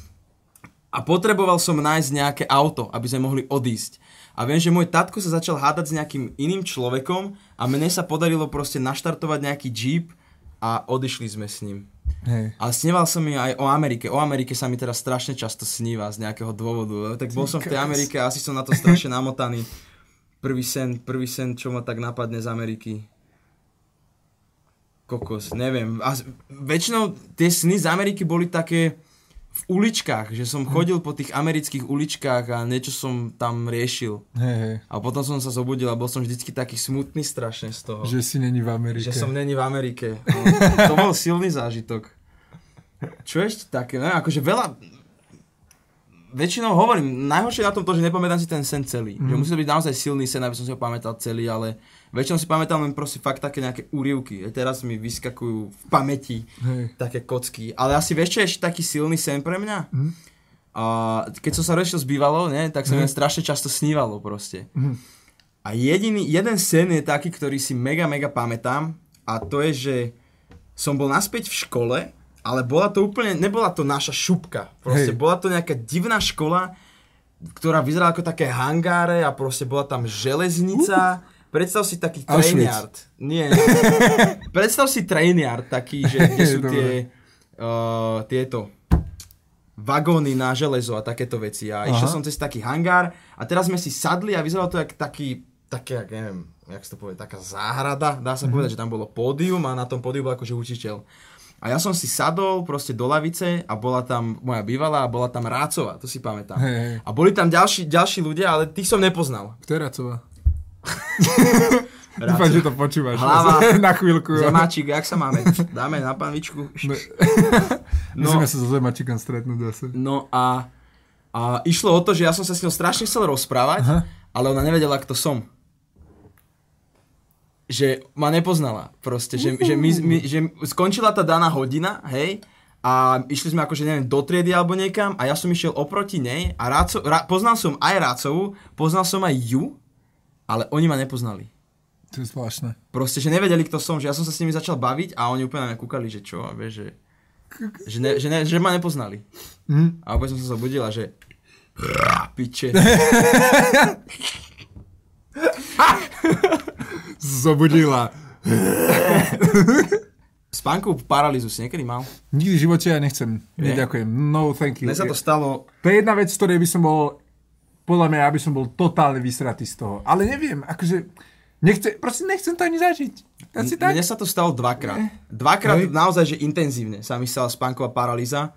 Speaker 1: a potreboval som nájsť nejaké auto, aby sme mohli odísť. A viem, že môj tatko sa začal hádať s nejakým iným človekom a mne sa podarilo proste naštartovať nejaký jeep a odišli sme s ním.
Speaker 2: Hej.
Speaker 1: Ale sníval som mi aj o Amerike. O Amerike sa mi teraz strašne často sníva z nejakého dôvodu. Tak bol som v tej. Amerike a asi som na to strašne namotaný. Prvý sen, prvý sen, čo ma tak napadne z Ameriky. Kokos, neviem. A väčšinou tie sny z Ameriky boli také v uličkách, že som chodil po tých amerických uličkách a niečo som tam riešil.
Speaker 2: Hej, hej.
Speaker 1: A potom som sa zobudil a bol som vždycky taký smutný strašne z toho.
Speaker 2: Že si není v Amerike.
Speaker 1: Že som není v Amerike. To bol silný zážitok. Čo ešte také? No, akože veľa... Väčšinou hovorím, najhoršie na tom to, že nepamätám si ten sen celý. Mm. Že musí to byť naozaj silný sen, aby som si ho pamätal celý, ale väčšinou si pamätám len proste fakt také nejaké úrivky. A teraz mi vyskakujú v pamäti
Speaker 2: Hej.
Speaker 1: také kocky. Ale asi vieš, čo je ešte taký silný sen pre mňa?
Speaker 2: Mm.
Speaker 1: A keď som sa riešil s bývalou, ne, tak sa mi
Speaker 2: Mhm.
Speaker 1: strašne často snívalo proste.
Speaker 2: Mhm.
Speaker 1: A jediný, jeden sen je taký, ktorý si mega, mega pamätám a to je, že som bol naspäť v škole, ale bola to úplne, nebola to naša šupka. Proste
Speaker 2: Hej.
Speaker 1: bola to nejaká divná škola, ktorá vyzerala ako také hangáre a proste bola tam železnica. Predstav si taký trainyard. Nie. Predstav si trainyard taký, že kde sú tie, uh, tieto vagóny na železo a takéto veci. A
Speaker 2: Aha.
Speaker 1: išiel som cez taký hangár a teraz sme si sadli a vyzeralo to jak taký, také, jak neviem, jak sa to povie, taká záhrada, dá sa povedať, že tam bolo pódium a na tom pódiu bol akože učiteľ. A ja som si sadol proste do lavice a bola tam moja bývalá a bola tam Rácová, to si pamätám.
Speaker 2: Hej, hej.
Speaker 1: A boli tam ďalší, ďalší ľudia, ale tých som nepoznal.
Speaker 2: Kto je Racová? Dúfam, že to počúvaš.
Speaker 1: Hlava.
Speaker 2: Na chvíľku.
Speaker 1: Zemáčik, jak sa máme? Dáme na panvičku.
Speaker 2: No. Musíme sa so Zemačikom stretnúť zase.
Speaker 1: No a, a išlo o to, že ja som sa s ňou strašne chcel rozprávať,
Speaker 2: Aha.
Speaker 1: ale ona nevedela, kto som. Že ma nepoznala proste, že, že, my, my, že skončila tá daná hodina, hej, a išli sme akože neviem, do triedy alebo niekam a ja som išiel oproti nej a Ráco, Rá, poznal som aj Rácovú, poznal som aj ju, ale oni ma nepoznali.
Speaker 2: To je zvláštne.
Speaker 1: Proste, že nevedeli, kto som, že ja som sa s nimi začal baviť a oni úplne na mňa kúkali, že čo, vieš, že, že, ne, že, ne, že ma nepoznali.
Speaker 2: Hm?
Speaker 1: A opäť som sa zobudil a že... Piče.
Speaker 2: Zobudila.
Speaker 1: Spánkovú paralýzu si niekedy mal?
Speaker 2: Nikdy v živote ja nechcem.
Speaker 1: Nie?
Speaker 2: Neďakujem. No, thank you.
Speaker 1: Mne sa to stalo...
Speaker 2: To je jedna vec, z ktorej by som bol, podľa mňa, aby som bol totálne vysratý z toho. Ale neviem, akože, nechce, proste nechcem to ani zažiť. Asi tak.
Speaker 1: Mne sa to stalo dvakrát. Dvakrát
Speaker 2: Hej.
Speaker 1: naozaj, že intenzívne sa mi stala spánková paralýza.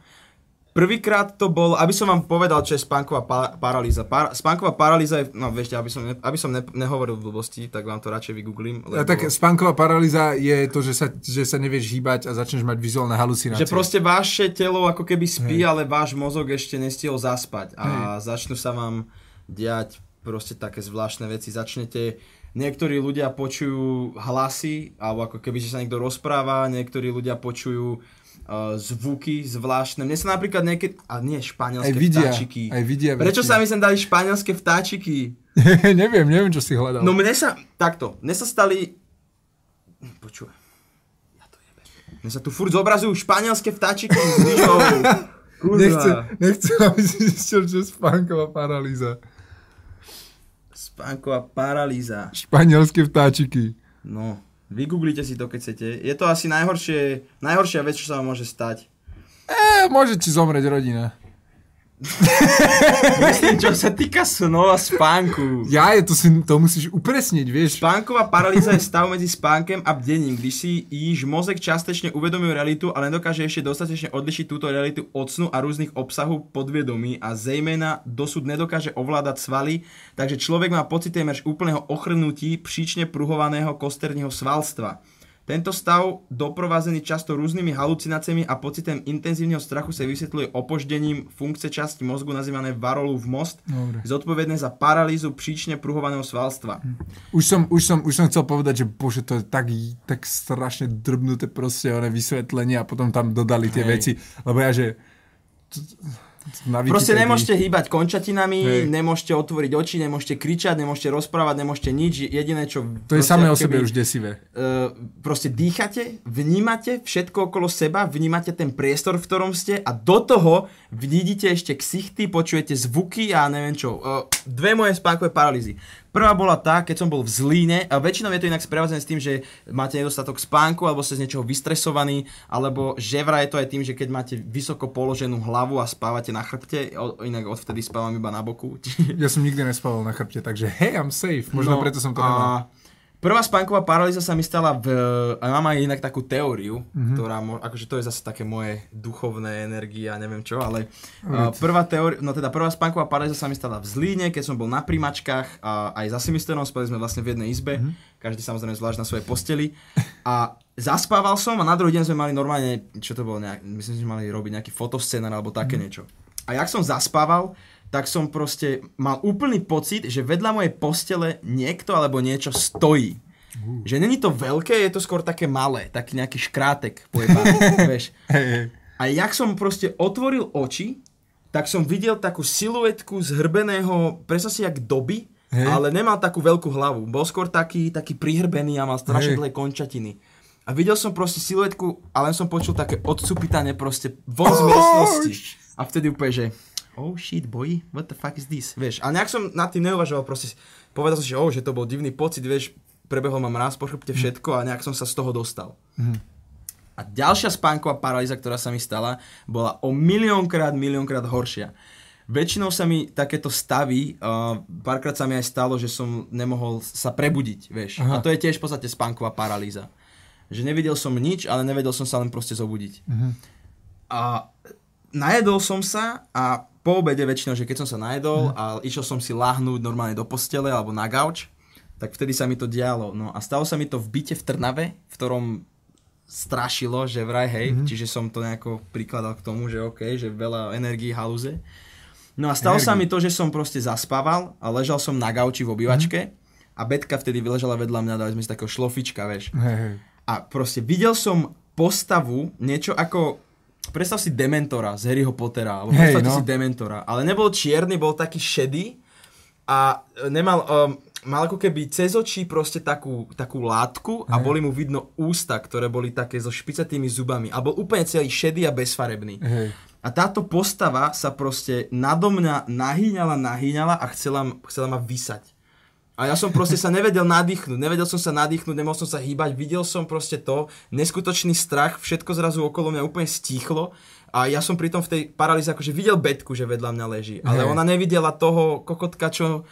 Speaker 1: Prvýkrát to bol, aby som vám povedal, čo je spánková pa- paralýza. Par- spánková paralýza je, no viete, aby som, ne, aby som ne, nehovoril v blbosti, tak vám to radšej vygooglím.
Speaker 2: A tak spánková paralýza je to, že sa, že sa nevieš hýbať a začneš mať vizuálne halucinácie.
Speaker 1: Že proste vaše telo ako keby spí, ale váš mozog ešte nestihol zaspať a začnú sa vám diať proste také zvláštne veci. Začnete, niektorí ľudia počujú hlasy, alebo ako keby že sa niekto rozpráva, niektorí ľudia počujú uh, zvuky zvláštne. Mne sa napríklad niekedy, a nie španielské
Speaker 2: Aj vidia,
Speaker 1: vtáčiky.
Speaker 2: aj vidia
Speaker 1: Prečo sa mi sem dali španielské vtáčiky?
Speaker 2: neviem, neviem, čo si hľadal.
Speaker 1: No mne sa, takto, mne sa stali, počúvaj, ja to jebem. Mne sa tu furt zobrazujú španielské vtáčiky s
Speaker 2: nechcem, nechcem, aby si zistil, čo je spánková paralýza.
Speaker 1: Spánková paralýza.
Speaker 2: Španielské vtáčiky.
Speaker 1: No, Vygooglite si to, keď chcete. Je to asi najhoršie, najhoršia vec, čo sa vám môže stať.
Speaker 2: E, môže ti zomrieť rodina.
Speaker 1: Myslím, čo sa týka snov a spánku.
Speaker 2: Ja, je to, si, to musíš upresniť, vieš.
Speaker 1: Spánková paralýza je stav medzi spánkem a bdením, když si již mozek častečne uvedomuje realitu, ale nedokáže ešte dostatečne odlišiť túto realitu od snu a rôznych obsahov podviedomí a zejména dosud nedokáže ovládať svaly, takže človek má pocit témerž úplného ochrnutí příčne pruhovaného kosterního svalstva. Tento stav, doprovázený často rôznymi halucináciami a pocitem intenzívneho strachu sa vysvetľuje opoždením funkce časti mozgu nazývané Varolov most,
Speaker 2: Dobre.
Speaker 1: zodpovedné za paralýzu príčne pruhovaného svalstva.
Speaker 2: Už som, už, som, už som chcel povedať, že bože, to je tak, tak strašne drbnuté proste one vysvetlenie a potom tam dodali tie
Speaker 1: Hej.
Speaker 2: veci, lebo ja, že na
Speaker 1: Proste nemôžete hýbať končatinami,
Speaker 2: Hej.
Speaker 1: nemôžete otvoriť oči, nemôžete kričať, nemôžete rozprávať, nemôžete nič. Jediné, čo...
Speaker 2: To je samé o sebe už desivé.
Speaker 1: Uh, proste dýchate, vnímate všetko okolo seba, vnímate ten priestor, v ktorom ste a do toho vidíte ešte ksichty, počujete zvuky a neviem čo. Uh, dve moje spánkové paralýzy. Prvá bola tá, keď som bol v Zlíne, a väčšinou je to inak sprevádzané s tým, že máte nedostatok spánku, alebo ste z niečoho vystresovaní, alebo že vraj je to aj tým, že keď máte vysoko položenú hlavu a spávate na chrbte, inak odvtedy spávam iba na boku.
Speaker 2: Ja som nikdy nespával na chrbte, takže hej, I'm safe. Možno preto som to
Speaker 1: No, a
Speaker 2: nemal.
Speaker 1: Prvá spánková paralýza sa mi stala v... A mám aj inak takú teóriu,
Speaker 2: Mhm.
Speaker 1: mm-hmm. ktorá... Akože to je zase také moje duchovné energie a neviem čo, ale... Uh, prvá teória... No teda prvá spánková paralýza sa mi stala v Zlíne, keď som bol na primačkách a aj za Simisterom, spali sme vlastne v jednej izbe,
Speaker 2: Mhm.
Speaker 1: mm-hmm. každý samozrejme zvlášť na svojej posteli. A zaspával som a na druhý deň sme mali normálne, čo to bolo, nejak, myslím, že mali robiť nejaký fotoscenár alebo také
Speaker 2: Mhm.
Speaker 1: niečo. A jak som zaspával, tak som proste mal úplný pocit, že vedľa mojej postele niekto alebo niečo stojí. Uh. Že není to veľké, je to skôr také malé, taký nejaký škrátek pojebaný, vieš. A jak som proste otvoril oči, tak som videl takú siluetku zhrbeného, presne si jak doby,
Speaker 2: Hej.
Speaker 1: ale nemal takú veľkú hlavu. Bol skôr taký, taký prihrbený a mal strašne dlhé končatiny. A videl som proste siluetku, ale len som počul také odsupitanie proste von z miestnosti. A vtedy úplne, že oh shit boy, what the fuck is this? Vieš, a nejak som nad tým neuvažoval, proste povedal som si, že, oh, že to bol divný pocit, vieš, prebehol ma mráz po chrbte všetko a nejak som sa z toho dostal. A ďalšia spánková paralýza, ktorá sa mi stala, bola o miliónkrát, miliónkrát horšia. Väčšinou sa mi takéto stavy, uh, párkrát sa mi aj stalo, že som nemohol sa prebudiť, vieš.
Speaker 2: Aha.
Speaker 1: A to je tiež v podstate spánková paralýza. Že nevidel som nič, ale nevedel som sa len proste zobudiť. A najedol som sa a po obede väčšinou, že keď som sa najedol a išiel som si láhnuť normálne do postele alebo na gauč, tak vtedy sa mi to dialo. No a stalo sa mi to v byte v Trnave, v ktorom strašilo, že vraj hej, mm-hmm. čiže som to nejako prikladal k tomu, že OK, že veľa energii halúze. No a stalo sa mi to, že som proste zaspával a ležal som na gauči v obývačke mm-hmm. a Betka vtedy vyležala vedľa mňa, dali sme si takého šlofička, vieš.
Speaker 2: Hej, hej.
Speaker 1: A proste videl som postavu, niečo ako, predstav si Dementora z Harryho Pottera, alebo predstav
Speaker 2: no.
Speaker 1: si Dementora, ale nebol čierny, bol taký šedý a e, nemal, um, mal ako keby cez očí proste takú, takú látku a boli mu vidno ústa, ktoré boli také so špicatými zubami a bol úplne celý šedý a bezfarebný.
Speaker 2: Hej.
Speaker 1: A táto postava sa proste nado mňa nahýňala, nahýňala a chcela, chcela ma vysať. A ja som proste sa nevedel nadýchnuť, nevedel som sa nadýchnuť, nemohol som sa hýbať, videl som proste to, neskutočný strach, všetko zrazu okolo mňa úplne stíchlo a ja som pritom v tej paralýze akože videl Betku, že vedľa mňa leží, ale
Speaker 2: Hej.
Speaker 1: ona nevidela toho kokotka, čo,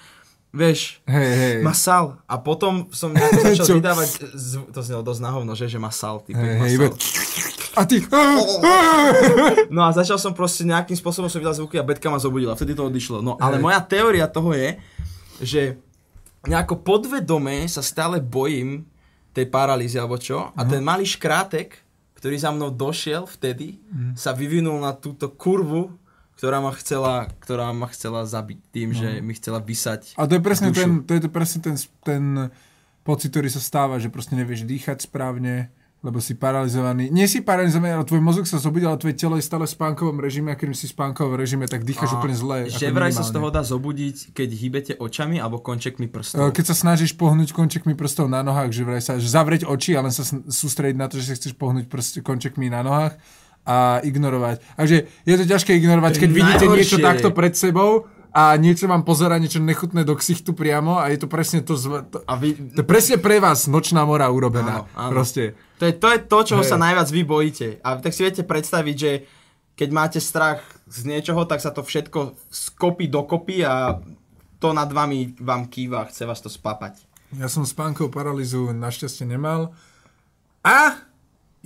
Speaker 1: vieš,
Speaker 2: Hej, hej.
Speaker 1: ma sal. A potom som začal vydávať, zv- to znelo dosť nahovno, že, že ma sal, typ,
Speaker 2: Hej,
Speaker 1: ma sal.
Speaker 2: A ty...
Speaker 1: No a začal som proste nejakým spôsobom som vydal zvuky a Betka ma zobudila, vtedy to odišlo. No ale
Speaker 2: Hej.
Speaker 1: moja teória toho je, že nejako podvedome sa stále bojím tej paralýzy alebo čo a ten malý škrátek, ktorý za mnou došiel vtedy,
Speaker 2: Mhm.
Speaker 1: sa vyvinul na túto kurvu, ktorá ma chcela, ktorá ma chcela zabiť tým, že mi chcela vysať
Speaker 2: A to je presne
Speaker 1: dušu.
Speaker 2: ten, to je to presne ten, ten pocit, ktorý sa stáva, že proste nevieš dýchať správne, lebo si paralizovaný. Nie si paralizovaný, ale tvoj mozog sa zobudil, ale tvoje telo je stále v spánkovom režime a keď si v spánkovom režime, tak dýcháš úplne zle.
Speaker 1: Že vraj sa z toho dá zobudiť, keď hýbete očami alebo končekmi
Speaker 2: E,
Speaker 1: prstov.
Speaker 2: Keď sa snažíš pohnúť končekmi prstov na nohách, že vraj sa že zavrieť oči a len sa sústrediť na to, že sa chceš pohnúť prst, končekmi na nohách a ignorovať. Takže je to ťažké ignorovať, keď vidíte niečo takto pred sebou a niečo vám pozera, niečo nechutné do ksichtu priamo a je to presne to, zv- to,
Speaker 1: A vy,
Speaker 2: to presne pre vás nočná mora urobená.
Speaker 1: Áno, áno.
Speaker 2: Proste.
Speaker 1: To je, to je to, čoho
Speaker 2: Hej.
Speaker 1: sa najviac vy bojíte. A tak si viete predstaviť, že keď máte strach z niečoho, tak sa to všetko skopí dokopy a to nad vami vám kýva a chce vás to spapať.
Speaker 2: Ja som spánkovú paralýzu našťastie nemal. A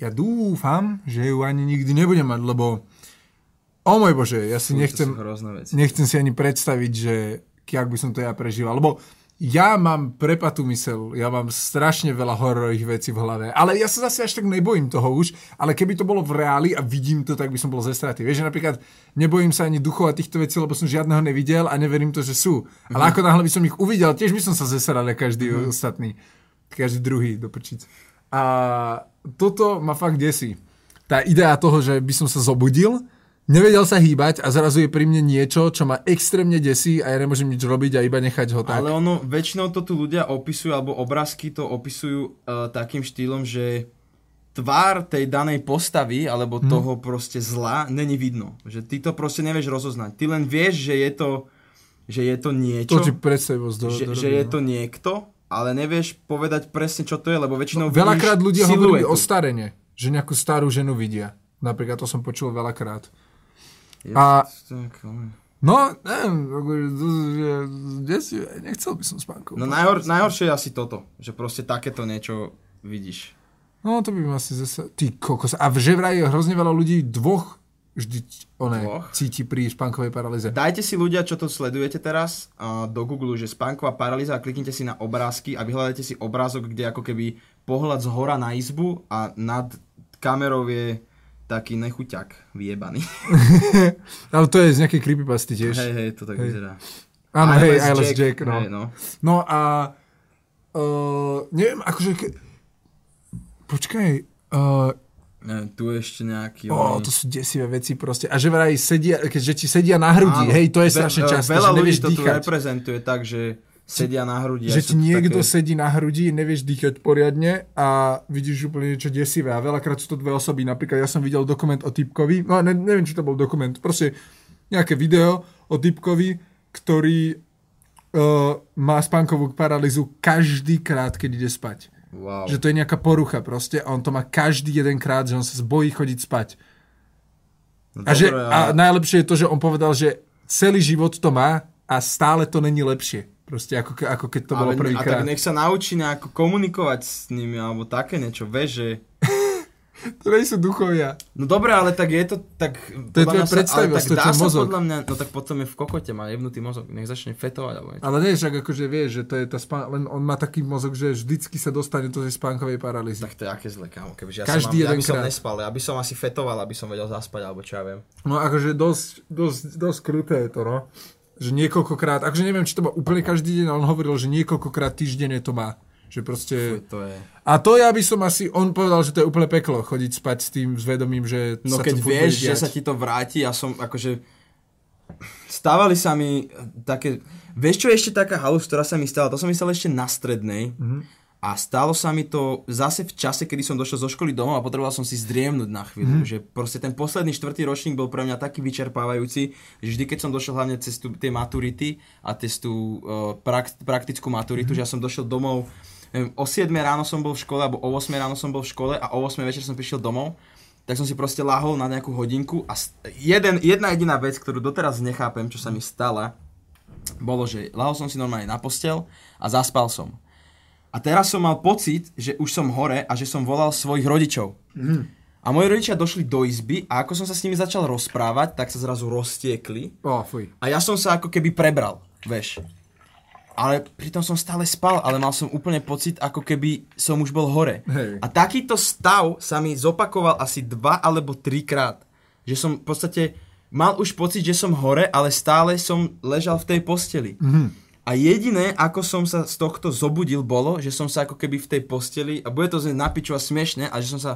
Speaker 2: ja dúfam, že ju ani nikdy nebudem mať, lebo o môj Bože, ja si
Speaker 1: Fú,
Speaker 2: nechcem, nechcem si ani predstaviť, že jak by som to ja prežíval. Lebo ja mám prepatú mysel, ja mám strašne veľa hororových vecí v hlave, ale ja sa zase až tak nebojím toho už, ale keby to bolo v reáli a vidím to, tak by som bol zestratý. Vieš, že napríklad nebojím sa ani duchov a týchto vecí, lebo som žiadneho nevidel a neverím to, že sú. Ale ako náhle by som ich uvidel, tiež by som sa zesral každý ostatný. Každý druhý do prčic. A toto ma fakt desí. Tá idea toho, že by som sa zobudil, nevedel sa hýbať a zrazu je pri mne niečo, čo ma extrémne desí a ja nemôžem nič robiť a iba nechať ho tak.
Speaker 1: Ale ono, väčšinou to tu ľudia opisujú, alebo obrázky to opisujú uh, takým štýlom, že tvár tej danej postavy, alebo
Speaker 2: Mhm.
Speaker 1: toho proste zla, není vidno. Že ty to proste nevieš rozoznať. Ty len vieš, že je to, že je to niečo,
Speaker 2: To ti predstavivosť do,
Speaker 1: že,
Speaker 2: dorobí,
Speaker 1: že je
Speaker 2: no.
Speaker 1: to niekto, ale nevieš povedať presne, čo to je, lebo väčšinou
Speaker 2: Veľakrát
Speaker 1: vidíš
Speaker 2: ľudia
Speaker 1: siluetu.
Speaker 2: o starene, že nejakú starú ženu vidia. Napríklad to som počul veľakrát. A- No, neviem, akože, že- desivé, nechcel by som spánku.
Speaker 1: No najhor, najhoršie je asi toto, že proste takéto niečo vidíš.
Speaker 2: No, to by ma asi zase... Ty kokos. A že vraj hrozne veľa ľudí dvoch vždy one,
Speaker 1: Dvoch?
Speaker 2: cíti pri spánkovej paralýze.
Speaker 1: Dajte si ľudia, čo to sledujete teraz, do Google, že spánková paralýza a kliknite si na obrázky a vyhľadajte si obrázok, kde ako keby pohľad z hora na izbu a nad kamerou je taký nechuťak vyjebaný.
Speaker 2: Ale to je z nejakej creepypasty tiež.
Speaker 1: hej, hej, to tak
Speaker 2: Hej.
Speaker 1: vyzerá.
Speaker 2: Áno, hej, Eyeless Jack, no.
Speaker 1: Hej, no.
Speaker 2: No a uh, neviem, akože... Ke... Počkaj, uh,
Speaker 1: Neviem, tu ešte nejaký...
Speaker 2: oh,
Speaker 1: oný-
Speaker 2: to sú desivé veci proste. A že vraj sedia, keďže ti sedia na hrudi,
Speaker 1: Áno,
Speaker 2: hej, to je strašne
Speaker 1: e,
Speaker 2: často,
Speaker 1: Veľa
Speaker 2: že
Speaker 1: ľudí to tu reprezentuje tak, že sedia na hrudi.
Speaker 2: Že ti
Speaker 1: to
Speaker 2: niekto
Speaker 1: také...
Speaker 2: sedí na hrudi, nevieš dýchať poriadne a vidíš úplne niečo desivé. A veľakrát sú to dve osoby. Napríklad ja som videl dokument o typkovi, no ne, neviem, či to bol dokument, proste nejaké video o typkovi, ktorý uh, má spánkovú paralýzu každý krát, keď ide spať.
Speaker 1: Wow.
Speaker 2: Že to je nejaká porucha proste a on to má každý jeden krát, že on sa bojí chodiť spať.
Speaker 1: No
Speaker 2: A, že,
Speaker 1: dobre,
Speaker 2: a
Speaker 1: ale-
Speaker 2: najlepšie je to, že on povedal, že celý život to má a stále to není lepšie. Proste ako, ke- ako keď to bolo
Speaker 1: Ale- A
Speaker 2: prvýkrát.
Speaker 1: tak nech sa naučí nejako komunikovať s nimi, alebo také niečo, vieš, že...
Speaker 2: To nie sú duchovia.
Speaker 1: No dobre, ale tak je to tak...
Speaker 2: To je tvoja predstavivosť,
Speaker 1: tak
Speaker 2: to je mozog.
Speaker 1: podľa mňa, no tak potom je v kokote, má jebnutý mozog, nech začne fetovať, alebo niečo.
Speaker 2: Ale nie, však akože vieš, že to je tá spán... len on má taký mozog, že vždycky sa dostane do tej spánkovej paralýzy.
Speaker 1: Tak to je aké zle, kámo, kebyže ja
Speaker 2: Každý
Speaker 1: som, mám, ja by som
Speaker 2: krát.
Speaker 1: nespal, ja by som asi fetoval, aby som vedel zaspať, alebo čo ja viem.
Speaker 2: No akože dosť, dosť, dosť kruté je to, no. Že niekoľkokrát, akože neviem, či to má úplne každý deň, ale on hovoril, že niekoľkokrát týždenne to má. Že proste...
Speaker 1: Fuj, to je...
Speaker 2: A to ja by som asi, on povedal, že to je úplne peklo, chodiť spať s tým zvedomím, že
Speaker 1: No
Speaker 2: sa
Speaker 1: keď vieš, že sa ti to vráti, ja som akože... Stávali sa mi také... Vieš čo je ešte taká halus, ktorá sa mi stala? To som myslel ešte na strednej.
Speaker 2: Mhm.
Speaker 1: A stalo sa mi to zase v čase, kedy som došiel zo školy domov a potreboval som si zdriemnúť na chvíľu.
Speaker 2: Mhm.
Speaker 1: Že proste ten posledný štvrtý ročník bol pre mňa taký vyčerpávajúci, že vždy, keď som došiel hlavne cez tú, tie maturity a cez tú uh, prak, praktickú maturitu,
Speaker 2: Mhm.
Speaker 1: že ja som došiel domov neviem, o 7 ráno som bol v škole, alebo o 8 ráno som bol v škole a o 8 večer som prišiel domov, tak som si proste lahol na nejakú hodinku a jeden, jedna jediná vec, ktorú doteraz nechápem, čo sa mi stala, bolo, že lahol som si normálne na postel a zaspal som. A teraz som mal pocit, že už som hore a že som volal svojich rodičov. A moji rodičia došli do izby a ako som sa s nimi začal rozprávať, tak sa zrazu roztiekli
Speaker 2: Ó, fuj.
Speaker 1: a ja som sa ako keby prebral, vieš. Ale pritom som stále spal, ale mal som úplne pocit, ako keby som už bol hore.
Speaker 2: Hej.
Speaker 1: A takýto stav sa mi zopakoval asi dva alebo trikrát. Že som v podstate mal už pocit, že som hore, ale stále som ležal v tej posteli.
Speaker 2: Mhm.
Speaker 1: A jediné, ako som sa z tohto zobudil, bolo, že som sa ako keby v tej posteli, a bude to znieť na piču a smiešne, a že som sa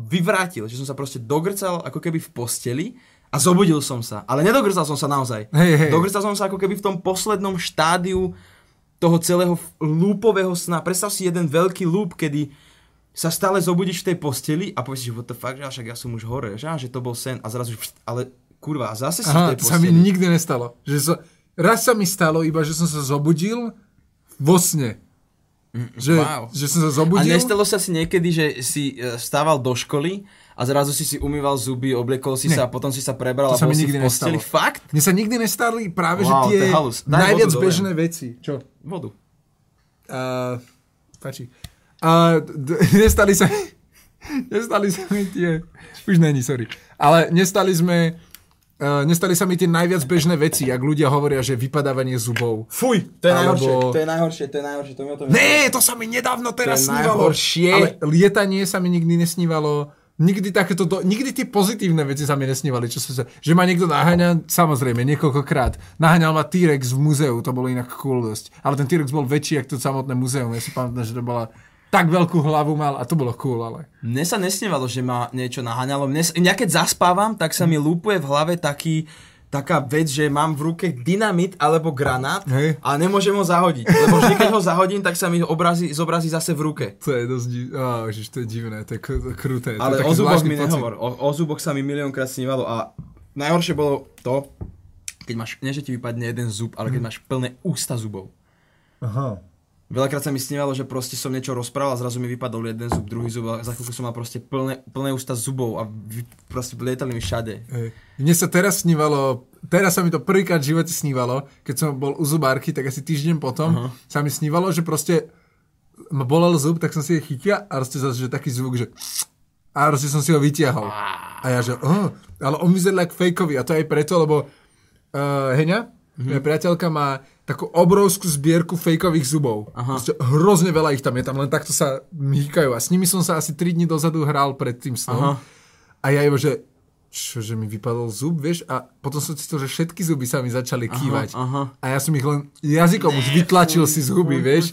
Speaker 1: vyvrátil, že som sa proste dogrcal ako keby v posteli a zobudil som sa. Ale nedogrcal som sa naozaj.
Speaker 2: Hej, hej.
Speaker 1: Dogrcal som sa ako keby v tom poslednom štádiu toho celého lúpového sna. Predstav si jeden veľký lúp, kedy sa stále zobudíš v tej posteli a povieš, že what the fuck, že však ja som už hore, že, že to bol sen a zrazu, ale kurva, a zase si v
Speaker 2: Aha,
Speaker 1: tej
Speaker 2: to sa mi
Speaker 1: posteli.
Speaker 2: nikdy nestalo. Že so, raz sa mi stalo iba, že som sa zobudil vo sne. Že,
Speaker 1: wow.
Speaker 2: že som sa
Speaker 1: A
Speaker 2: zobudil.
Speaker 1: nestalo sa si niekedy, že si e, stával do školy a zrazu si si umýval zuby, obliekol si
Speaker 2: Nie.
Speaker 1: sa a potom si sa prebral
Speaker 2: To
Speaker 1: a
Speaker 2: sa mi nikdy
Speaker 1: v posteli?
Speaker 2: nestalo.
Speaker 1: Fakt?
Speaker 2: Mne sa nikdy nestali práve,
Speaker 1: Wow,
Speaker 2: že tie najviac
Speaker 1: vodu
Speaker 2: bežné veci. Čo?
Speaker 1: Vodu.
Speaker 2: Uh, páči. Uh, d- nestali sa nestali sa mi tie už není, sorry. Ale nestali sme uh, nestali sa mi tie najviac bežné veci, jak ľudia hovoria, že vypadávanie zubov.
Speaker 1: Fuj, to je
Speaker 2: Alebo-
Speaker 1: najhoršie, to je najhoršie, to je najhoršie, to mi o tom
Speaker 2: Ne, to sa mi nedávno teraz
Speaker 1: To
Speaker 2: snívalo.
Speaker 1: najhoršie.
Speaker 2: Ale lietanie sa mi nikdy nesnívalo. Nikdy takéto, do, nikdy tie pozitívne veci sa mi nesnívali, čo sa, že ma niekto naháňa, samozrejme, niekoľkokrát. Naháňal ma T-Rex v múzeu, to bolo inak cool dosť. Ale ten T-Rex bol väčší, ako to samotné múzeum. Ja si pamätám, že to bola tak veľkú hlavu mal a to bolo cool, ale...
Speaker 1: Mne sa nesnívalo, že ma niečo naháňalo. Mne, ja keď zaspávam, tak sa mi lúpuje v hlave taký, taká vec, že mám v ruke dynamit alebo granát
Speaker 2: Hej.
Speaker 1: a nemôžem ho zahodiť. Lebo vždy, keď ho zahodím, tak sa mi obrazí, zobrazí zase v ruke.
Speaker 2: To je dosť div... oh, ježiš, to je divné, to je kr- kruté. to je
Speaker 1: Ale
Speaker 2: taký
Speaker 1: o zuboch mi nehovor. O, o zuboch sa mi miliónkrát snívalo a najhoršie bolo to, keď máš, nie že ti vypadne jeden zub, ale keď máš plné ústa zubov.
Speaker 2: Aha.
Speaker 1: Veľakrát sa mi snívalo, že proste som niečo rozprával a zrazu mi vypadol jeden zub, druhý zub a za chvíľku som mal proste plné, plné ústa zubov a vy, proste lietali mi všade.
Speaker 2: Hej. Mne sa teraz snívalo, teraz sa mi to prvýkrát v živote snívalo, keď som bol u zubárky, tak asi týždeň potom uh-huh. sa mi snívalo, že proste ma bolel zub, tak som si je chytil a proste zase, že taký zvuk, že a proste som si ho vytiahol. A ja, že oh, ale on vyzeral jak fejkový a to aj preto, lebo uh, Heňa, mm-hmm. moja priateľka má takú obrovskú zbierku fejkových zubov.
Speaker 1: Aha.
Speaker 2: Proste hrozne veľa ich tam je, tam len takto sa hýkajú a s nimi som sa asi 3 dní dozadu hral pred tým snom.
Speaker 1: Aha.
Speaker 2: A ja iba, že čo, že mi vypadol zub, vieš? A potom som cítil, že všetky zuby sa mi začali kývať.
Speaker 1: aha.
Speaker 2: A ja som ich len jazykom už vytlačil si zuby, vieš?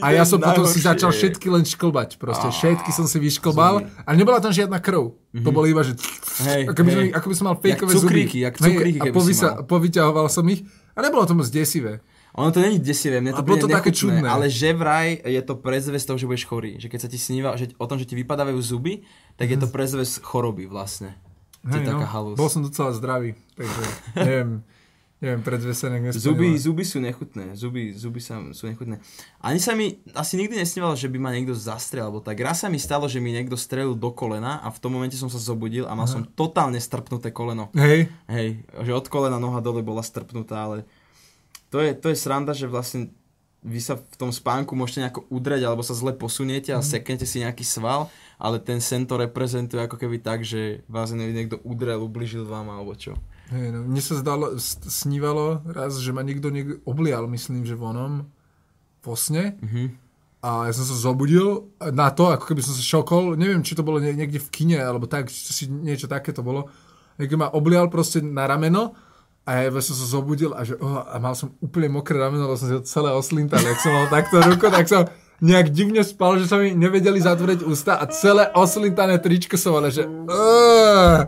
Speaker 2: A ja som potom si
Speaker 1: najhoršie.
Speaker 2: začal všetky len šklbať. Proste všetky som si vyšklbal. A nebola tam žiadna krv. To bolo iba, že...
Speaker 1: Hej,
Speaker 2: ako, by som,
Speaker 1: hej.
Speaker 2: ako by som mal fejkové
Speaker 1: cukríky,
Speaker 2: zuby.
Speaker 1: jak cukríky,
Speaker 2: Hej, a povysa, povyťahoval som ich. A nebolo to moc desivé.
Speaker 1: Ono to není desivé, mne to
Speaker 2: A bolo to také čudné.
Speaker 1: ale že vraj je to predzvesť toho, že budeš chorý. Že keď sa ti sníva že, o tom, že ti vypadávajú zuby, tak je to predzvesť choroby vlastne.
Speaker 2: Hej,
Speaker 1: taká
Speaker 2: no,
Speaker 1: halus.
Speaker 2: bol som docela zdravý. Takže neviem, neviem predzvesenek
Speaker 1: Zuby, zuby sú nechutné, zuby, zuby sa, sú nechutné. Ani sa mi asi nikdy nesnívalo, že by ma niekto zastrel, alebo tak. Raz sa mi stalo, že mi niekto strelil do kolena a v tom momente som sa zobudil a mal som totálne strpnuté koleno.
Speaker 2: Hej,
Speaker 1: Hej, že od kolena noha dole bola strpnutá, ale to je, to je sranda, že vlastne vy sa v tom spánku môžete nejako udreť alebo sa zle posuniete a seknete si nejaký sval, ale ten sen to reprezentuje ako keby tak, že vás niekto udrel, ubližil vám alebo čo.
Speaker 2: Hej, no, mne sa zdalo, snívalo raz, že ma niekto niekto oblial, myslím, že vonom vo sne.
Speaker 1: Mhm.
Speaker 2: A ja som sa zobudil na to, ako keby som sa šokol. Neviem, či to bolo nie- niekde v kine, alebo tak, či si niečo také to bolo. Niekto ma oblial proste na rameno a ja som sa zobudil a, že, oh, a mal som úplne mokré rameno, lebo som si ho celé oslintal. Jak som mal takto ruku, tak som nejak divne spal, že sa mi nevedeli zatvoriť ústa a celé oslintané tričko som mal, že uh,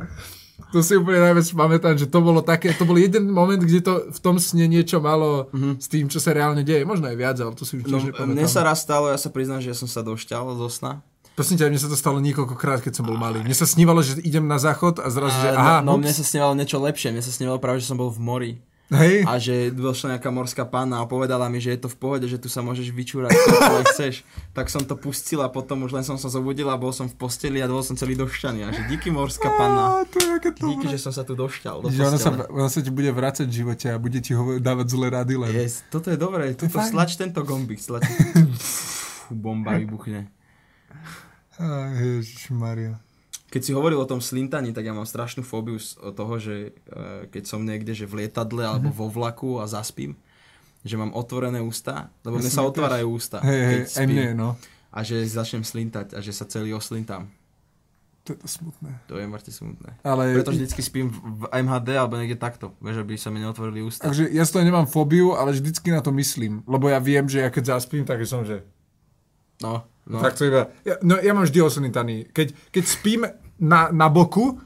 Speaker 2: to si úplne najviac pamätám, že to bolo také, to bol jeden moment, kde to v tom sne niečo malo mm-hmm. s tým, čo sa reálne deje. Možno aj viac, ale to si už
Speaker 1: No,
Speaker 2: nepamätám.
Speaker 1: mne sa raz stalo, ja sa priznám, že ja som sa došťal zo sna.
Speaker 2: Prosím ťa, mne sa to stalo niekoľkokrát, keď som bol malý. Mne sa snívalo, že idem na záchod a zrazu, že
Speaker 1: A
Speaker 2: aha,
Speaker 1: no, no mne sa snívalo niečo lepšie, mne sa snívalo práve, že som bol v mori.
Speaker 2: Hej,
Speaker 1: A že došla nejaká morská panna a povedala mi, že je to v pohode, že tu sa môžeš vyčúrať, čo chceš. Tak som to pustil a potom už len som sa zobudil a bol som v posteli a bol som celý došťaný. A že díky morská
Speaker 2: aké
Speaker 1: Díky, že som sa tu došťal. Do
Speaker 2: Že ona sa, ona sa ti bude vrácať v živote a bude ti hovor, dávať zlé rady len.
Speaker 1: Yes, toto je dobré. Tuto slač tento gombík. Slač. Bomba vybuchne.
Speaker 2: Á, Ježišmaria.
Speaker 1: Keď si hovoril o tom slintaní, tak ja mám strašnú fóbiu z toho, že eh, keď som niekde, že v lietadle alebo vo vlaku a zaspím, že mám otvorené ústa, lebo
Speaker 2: Ja
Speaker 1: mne sa otvárajú ústa,
Speaker 2: hej,
Speaker 1: keď spím.
Speaker 2: mne, no.
Speaker 1: A že začnem slintať a že sa celý oslintám.
Speaker 2: To je to smutné.
Speaker 1: To je mŕte smutné.
Speaker 2: Ale,
Speaker 1: Preto vždycky spím v MHD alebo niekde takto, vieš, aby sa mi neotvorili ústa.
Speaker 2: takže ja z toho nemám fóbiu, ale vždycky na to myslím. Lebo ja viem, že ja keď zaspím, tak som, že
Speaker 1: No, no.
Speaker 2: Tak to iba... Ja, no ja mám vždy osunitaný. Keď, keď spím na, na boku,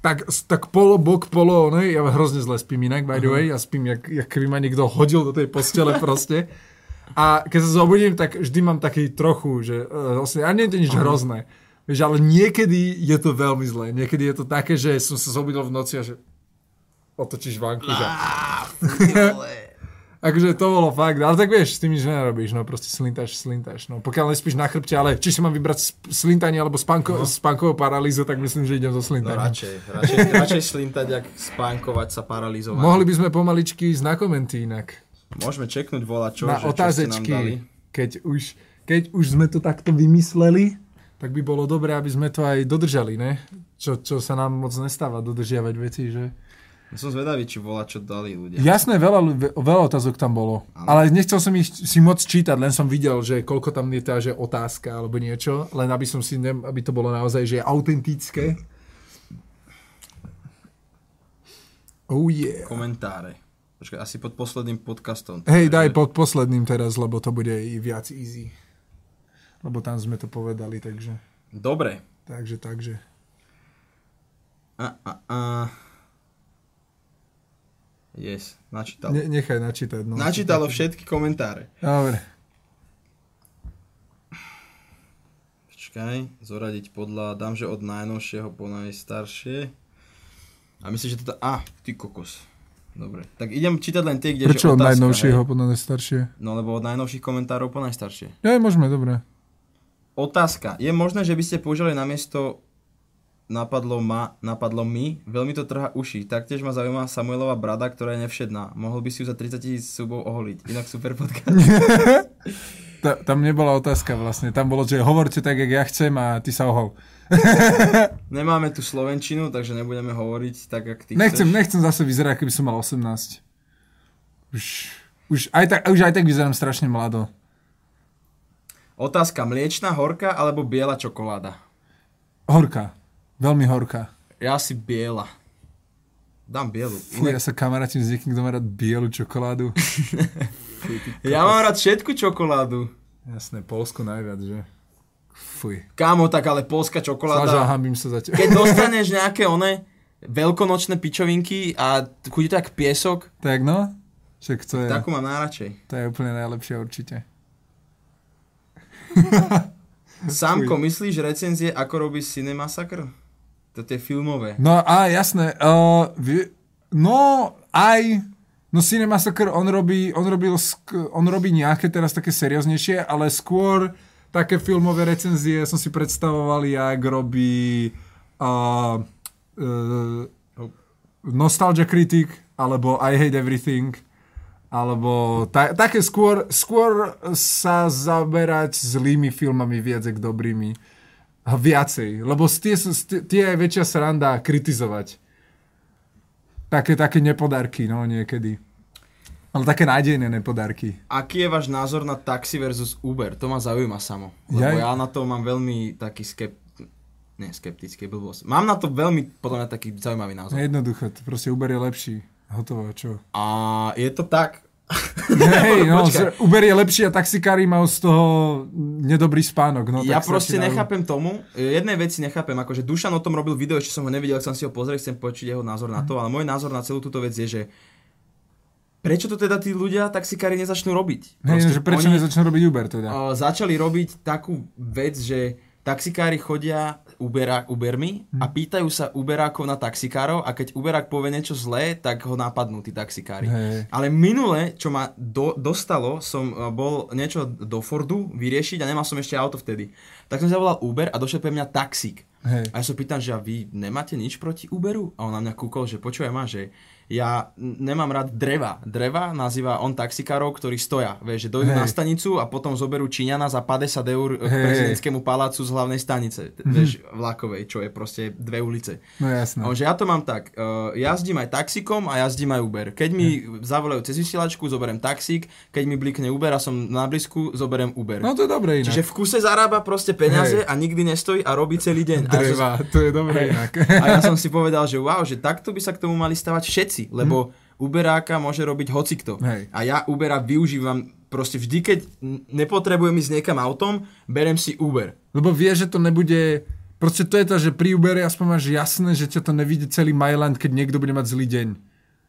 Speaker 2: tak, tak polo bok, polo, no, ja hrozne zle spím inak, by the way, ja spím, jak, jak keby ma niekto hodil do tej postele proste. A keď sa zobudím, tak vždy mám taký trochu, že uh, vlastne, a nie je to nič hrozné. Vieš, ale niekedy je to veľmi zlé. Niekedy je to také, že som sa zobudil v noci a že otočíš vanku, že Akože to bolo fakt, ale tak vieš, s tým nič nerobíš, no proste slintáš, slintáš, no pokiaľ nespíš na chrbte, ale či si mám vybrať slintanie alebo spánko, no. spánkovú paralýzu, tak myslím, že idem zo
Speaker 1: No
Speaker 2: slintania.
Speaker 1: radšej, radšej, radšej slintať, jak spánkovať sa, paralizovať.
Speaker 2: Mohli by sme pomaličky na komenty inak.
Speaker 1: Môžeme čeknúť volať čo,
Speaker 2: na
Speaker 1: že, čo ste nám dali.
Speaker 2: otázečky, keď už, keď už sme to takto vymysleli, tak by bolo dobré, aby sme to aj dodržali, ne? Čo, čo sa nám moc nestáva, dodržiavať veci, že?
Speaker 1: Som zvedavý, či volať čo dali ľudia.
Speaker 2: Jasné, veľa, veľa otázok tam bolo.
Speaker 1: Áno.
Speaker 2: Ale nechcel som ich si moc čítať, len som videl, že koľko tam je tá, že otázka alebo niečo, len aby som si, ne, aby to bolo naozaj, že autentické. Oh yeah.
Speaker 1: Komentáre. Počkaj, asi pod posledným podcastom.
Speaker 2: Hej, daj pod posledným teraz, lebo to bude i viac easy. Lebo tam sme to povedali, takže,
Speaker 1: Dobre.
Speaker 2: takže, takže.
Speaker 1: A, a, a. Yes, načítalo.
Speaker 2: Ne, nechaj načítať. No.
Speaker 1: Načítalo všetky komentáre.
Speaker 2: Dobre.
Speaker 1: Počkaj, zoradiť podľa, dám, že od najnovšieho po najstaršie. A myslím, že toto... A, ty kokos. Dobre, tak idem čítať len tie, kde
Speaker 2: Prečo
Speaker 1: že
Speaker 2: od
Speaker 1: otázka,
Speaker 2: najnovšieho
Speaker 1: hej.
Speaker 2: po najstaršie?
Speaker 1: No lebo od najnovších komentárov po najstaršie.
Speaker 2: Ja, môžeme, dobre.
Speaker 1: Otázka. Je možné, že by ste použili namiesto napadlo ma, napadlo mi, veľmi to trhá uši. Taktiež ma zaujíma Samuelova brada, ktorá je nevšedná. Mohol by si ju za 30 tisíc subov oholiť. Inak super podcast.
Speaker 2: Ta, tam nebola otázka vlastne. Tam bolo, že hovorte tak, jak ja chcem a ty sa ohol.
Speaker 1: Nemáme tu Slovenčinu, takže nebudeme hovoriť tak, jak ty
Speaker 2: Nechcem,
Speaker 1: chceš.
Speaker 2: nechcem zase vyzerať, keby som mal 18. Už, už, aj tak, už aj tak vyzerám strašne mlado.
Speaker 1: Otázka. Mliečná, horká alebo biela čokoláda?
Speaker 2: Horká. Veľmi horká.
Speaker 1: Ja si biela. Dám bielu.
Speaker 2: Fuj, ja sa kamarátim s niekým, kto má rád bielu čokoládu.
Speaker 1: Ja mám rád všetku čokoládu.
Speaker 2: Jasné, Polsko najviac, že? Fuj.
Speaker 1: Kámo, tak ale polská čokoláda.
Speaker 2: hambím sa za.
Speaker 1: Keď dostaneš nejaké one veľkonočné pičovinky a chudí to jak piesok,
Speaker 2: Tak no, však to je,
Speaker 1: takú mám najradšej.
Speaker 2: to je úplne najlepšie určite.
Speaker 1: Samko, myslíš recenzie, ako robí Cinemasacre? To tie filmové.
Speaker 2: No a jasné, uh, vie, no aj, no Cinemasacre on robí, on, robil, on robí nejaké teraz také serióznejšie, ale skôr také filmové recenzie som si predstavoval, jak robí uh, uh, Nostalgia Critic, alebo I Hate Everything, alebo ta, také skôr, skôr sa zaberať zlými filmami viac k dobrými. Viacej, lebo tie, sú- tie, je väčšia sranda kritizovať. Také, také nepodarky, no niekedy. Ale také nádejné nepodarky.
Speaker 1: Aký je váš názor na taxi versus Uber? To ma zaujíma samo. Lebo
Speaker 2: Jaj.
Speaker 1: ja na to mám veľmi taký skep... Nie, skeptický, blbosť. Mám na to veľmi, podľa mňa, taký zaujímavý názor.
Speaker 2: Jednoducho, proste Uber je lepší. Hotovo, čo?
Speaker 1: A je to tak.
Speaker 2: Hej, no,
Speaker 1: Počkaj.
Speaker 2: Uber je lepší a taxikári majú z toho nedobrý spánok. No,
Speaker 1: ja proste
Speaker 2: dajú-
Speaker 1: nechápem tomu, jednej veci nechápem, akože Dušan o tom robil video, ešte som ho nevidel, chcem si ho pozrieť, chcem počuť jeho názor na to, ale môj názor na celú túto vec je, že prečo to teda tí ľudia, taxikári, nezačnú robiť?
Speaker 2: Hej, že prečo nezačnú robiť Uber teda?
Speaker 1: uh, začali robiť takú vec, že taxikári chodia Ubera, Ubermi a pýtajú sa Uberákov na taxikárov a keď Uberák povie niečo zlé, tak ho napadnú tí taxikári.
Speaker 2: Hej.
Speaker 1: Ale minule, čo ma do, dostalo, som uh, bol niečo do Fordu vyriešiť a nemal som ešte auto vtedy. Tak som zavolal Uber a došiel pre mňa taxík.
Speaker 2: Hej.
Speaker 1: A ja sa pýtam, že a vy nemáte nič proti Uberu? A on na mňa kúkol, že počúvaj ma, že ja nemám rád dreva. Dreva nazýva on taxikárov, ktorí stoja. Vieš, že dojdu
Speaker 2: Hej.
Speaker 1: na stanicu a potom zoberú Číňana za 50 eur k prezidentskému palácu z hlavnej stanice.
Speaker 2: Mhm.
Speaker 1: Vieš, vlakovej, čo je proste dve ulice.
Speaker 2: No jasné.
Speaker 1: A on, že ja to mám tak, uh, jazdím aj taxikom a jazdím aj Uber. Keď mi zavolajú cez vysielačku, zoberiem taxík, keď mi blikne Uber a som na blízku, zoberiem Uber.
Speaker 2: No to je dobré inak.
Speaker 1: Čiže v kuse zarába proste peniaze
Speaker 2: Hej.
Speaker 1: a nikdy nestojí a robí celý deň. A ja som-
Speaker 2: Dreva, to je dobré
Speaker 1: Hej.
Speaker 2: inak.
Speaker 1: A ja som si povedal, že wow, že takto by sa k tomu mali stavať všetci, lebo Uberáka môže robiť hocikto.
Speaker 2: Hej.
Speaker 1: A ja Ubera využívam proste vždy, keď nepotrebujem ísť niekam autom, berem si Uber.
Speaker 2: Lebo vie, že to nebude... Proste to je to, že pri Ubere aspoň máš jasné, že ťa to nevidí celý Mailand, keď niekto bude mať zlý deň.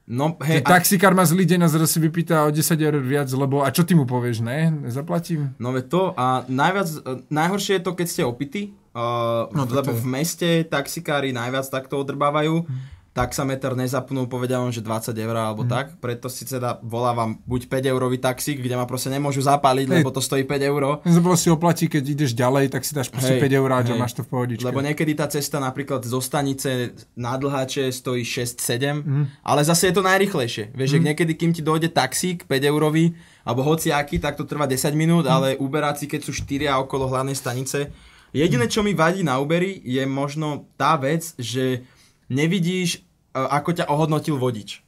Speaker 1: No, hej,
Speaker 2: že taxikár má zlý deň a zrazu si vypýta o 10 eur viac, lebo a čo ty mu povieš, ne? Nezaplatím?
Speaker 1: No veď to a najviac, e, najhoršie je to, keď ste opity, uh,
Speaker 2: No,
Speaker 1: lebo v meste taxikári najviac takto odrbávajú. Taxameter nezapnú, povedia vám, že 20 eur alebo mm. tak, preto si teda volávam buď 5 eurový taxík, kde ma proste nemôžu zapáliť, Hej. lebo to stojí 5 eur.
Speaker 2: Sa proste oplatí, keď ideš ďalej, tak si dáš proste Hej. 5 eur a máš to v pohodičke.
Speaker 1: Lebo niekedy tá cesta napríklad zo stanice na dlháče stojí 6-7, mm. ale zase je to najrychlejšie. Vieš, mm. že niekedy, kým ti dojde taxík 5 eurový, alebo hociaký, tak to trvá 10 minút, mm. ale Uberáci, keď sú 4 okolo hlavnej stanice, jediné, čo mi vadí na Uberi, je možno tá vec, že nevidíš ako ťa ohodnotil vodič.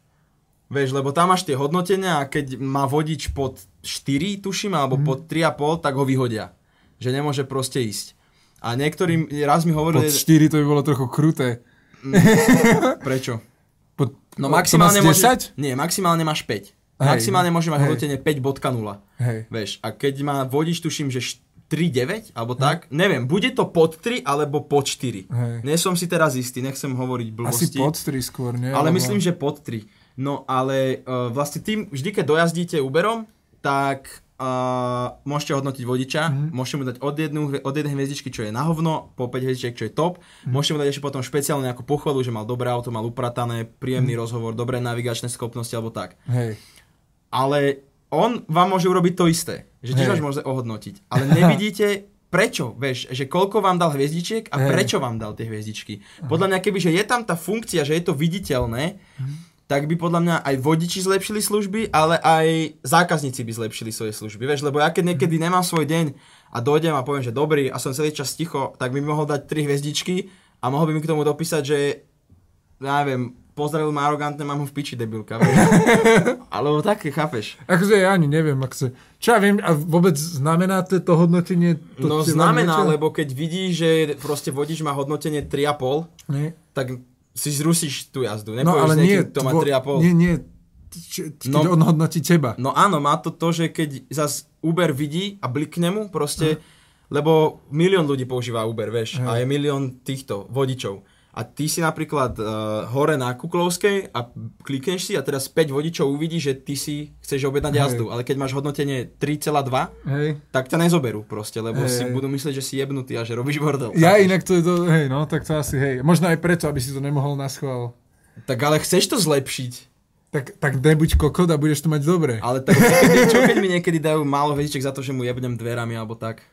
Speaker 1: Vieš, lebo tam máš tie hodnotenia a keď má vodič pod 4, tuším, alebo mm. pod 3,5, tak ho vyhodia. Že nemôže proste ísť. A niektorým, raz mi hovorili...
Speaker 2: Pod 4 to by bolo trochu kruté.
Speaker 1: Mm, prečo?
Speaker 2: Pod, no maximálne
Speaker 1: môže, Nie, maximálne máš 5. Hej, maximálne môže mať hodnotenie 5.0. Hej. Vieš, a keď má vodič, tuším, že 3,9 alebo tak, neviem, bude to pod 3 alebo pod 4. Hej. Nie som si teraz istý, nechcem hovoriť blbosti.
Speaker 2: Asi pod 3 skôr, nie?
Speaker 1: Ale myslím, že pod 3. No ale uh, vlastne tým, vždy keď dojazdíte Uberom, tak uh, môžete hodnotiť vodiča, mm. môžete mu dať od, jednu, od jednej hviezdičky, čo je na hovno, po 5 hviezdičiek, čo je top. Mm. Môžete mu dať ešte potom špeciálne nejakú pochvalu, že mal dobré auto, mal upratané, príjemný mm. rozhovor, dobré navigačné schopnosti alebo tak.
Speaker 2: Hej.
Speaker 1: Ale on vám môže urobiť to isté. Že tiež vás môže ohodnotiť. Ale nevidíte, prečo, vieš, že koľko vám dal hviezdičiek a hey. prečo vám dal tie hviezdičky. Podľa mňa, keby, že je tam tá funkcia, že je to viditeľné, tak by podľa mňa aj vodiči zlepšili služby, ale aj zákazníci by zlepšili svoje služby. Vieš, lebo ja keď niekedy nemám svoj deň a dojdem a poviem, že dobrý a som celý čas ticho, tak by mi mohol dať tri hviezdičky a mohol by mi k tomu dopísať, že ja neviem, pozdravil ma arogantne, mám ho v piči, debilka. Alebo také, chápeš?
Speaker 2: Akože ja ani neviem, akože, čo ja viem, a vôbec znamená to, to hodnotenie? To
Speaker 1: no znamená, niečo? lebo keď vidí, že proste vodič má hodnotenie 3,5, nie. tak si zrusíš tú jazdu.
Speaker 2: no ale nie, to má 3,5. Nie, nie, keď no, on hodnotí teba.
Speaker 1: No áno, má to to, že keď zas Uber vidí a blikne mu proste, uh. lebo milión ľudí používa Uber, vieš, uh. a je milión týchto vodičov a ty si napríklad uh, hore na Kuklovskej a klikneš si a teraz 5 vodičov uvidí, že ty si chceš objednať Hej. jazdu, ale keď máš hodnotenie 3,2, tak ťa nezoberú proste, lebo hej. si budú myslieť, že si jebnutý a že robíš bordel.
Speaker 2: Ja chápeš? inak to je to, hej, no, tak to asi, hej. Možno aj preto, aby si to nemohol na schvál.
Speaker 1: Tak ale chceš to zlepšiť.
Speaker 2: Tak, tak nebuď kokot a budeš to mať dobre.
Speaker 1: Ale tak čo keď mi niekedy dajú málo hviezdiček za to, že mu jebnem dverami alebo tak?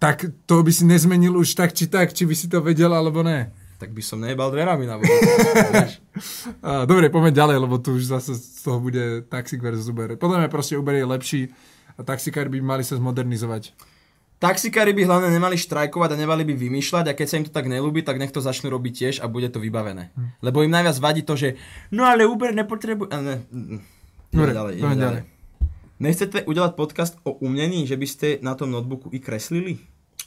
Speaker 2: Tak to by si nezmenil už tak či tak, či by si to vedel alebo ne
Speaker 1: tak by som nejebal dverami na
Speaker 2: Dobre, poďme ďalej, lebo tu už zase z toho bude taxík versus Uber. Podľa mňa proste Uber je lepší a taxikári by mali sa zmodernizovať.
Speaker 1: Taxikári by hlavne nemali štrajkovať a nemali by vymýšľať a keď sa im to tak nelúbi, tak nech to začnú robiť tiež a bude to vybavené. Hm. Lebo im najviac vadí to, že no ale Uber nepotrebuje... Ne, Dobre, ďalej, ďalej. ďalej. Nechcete udelať podcast o umnení, že by ste na tom notebooku i kreslili?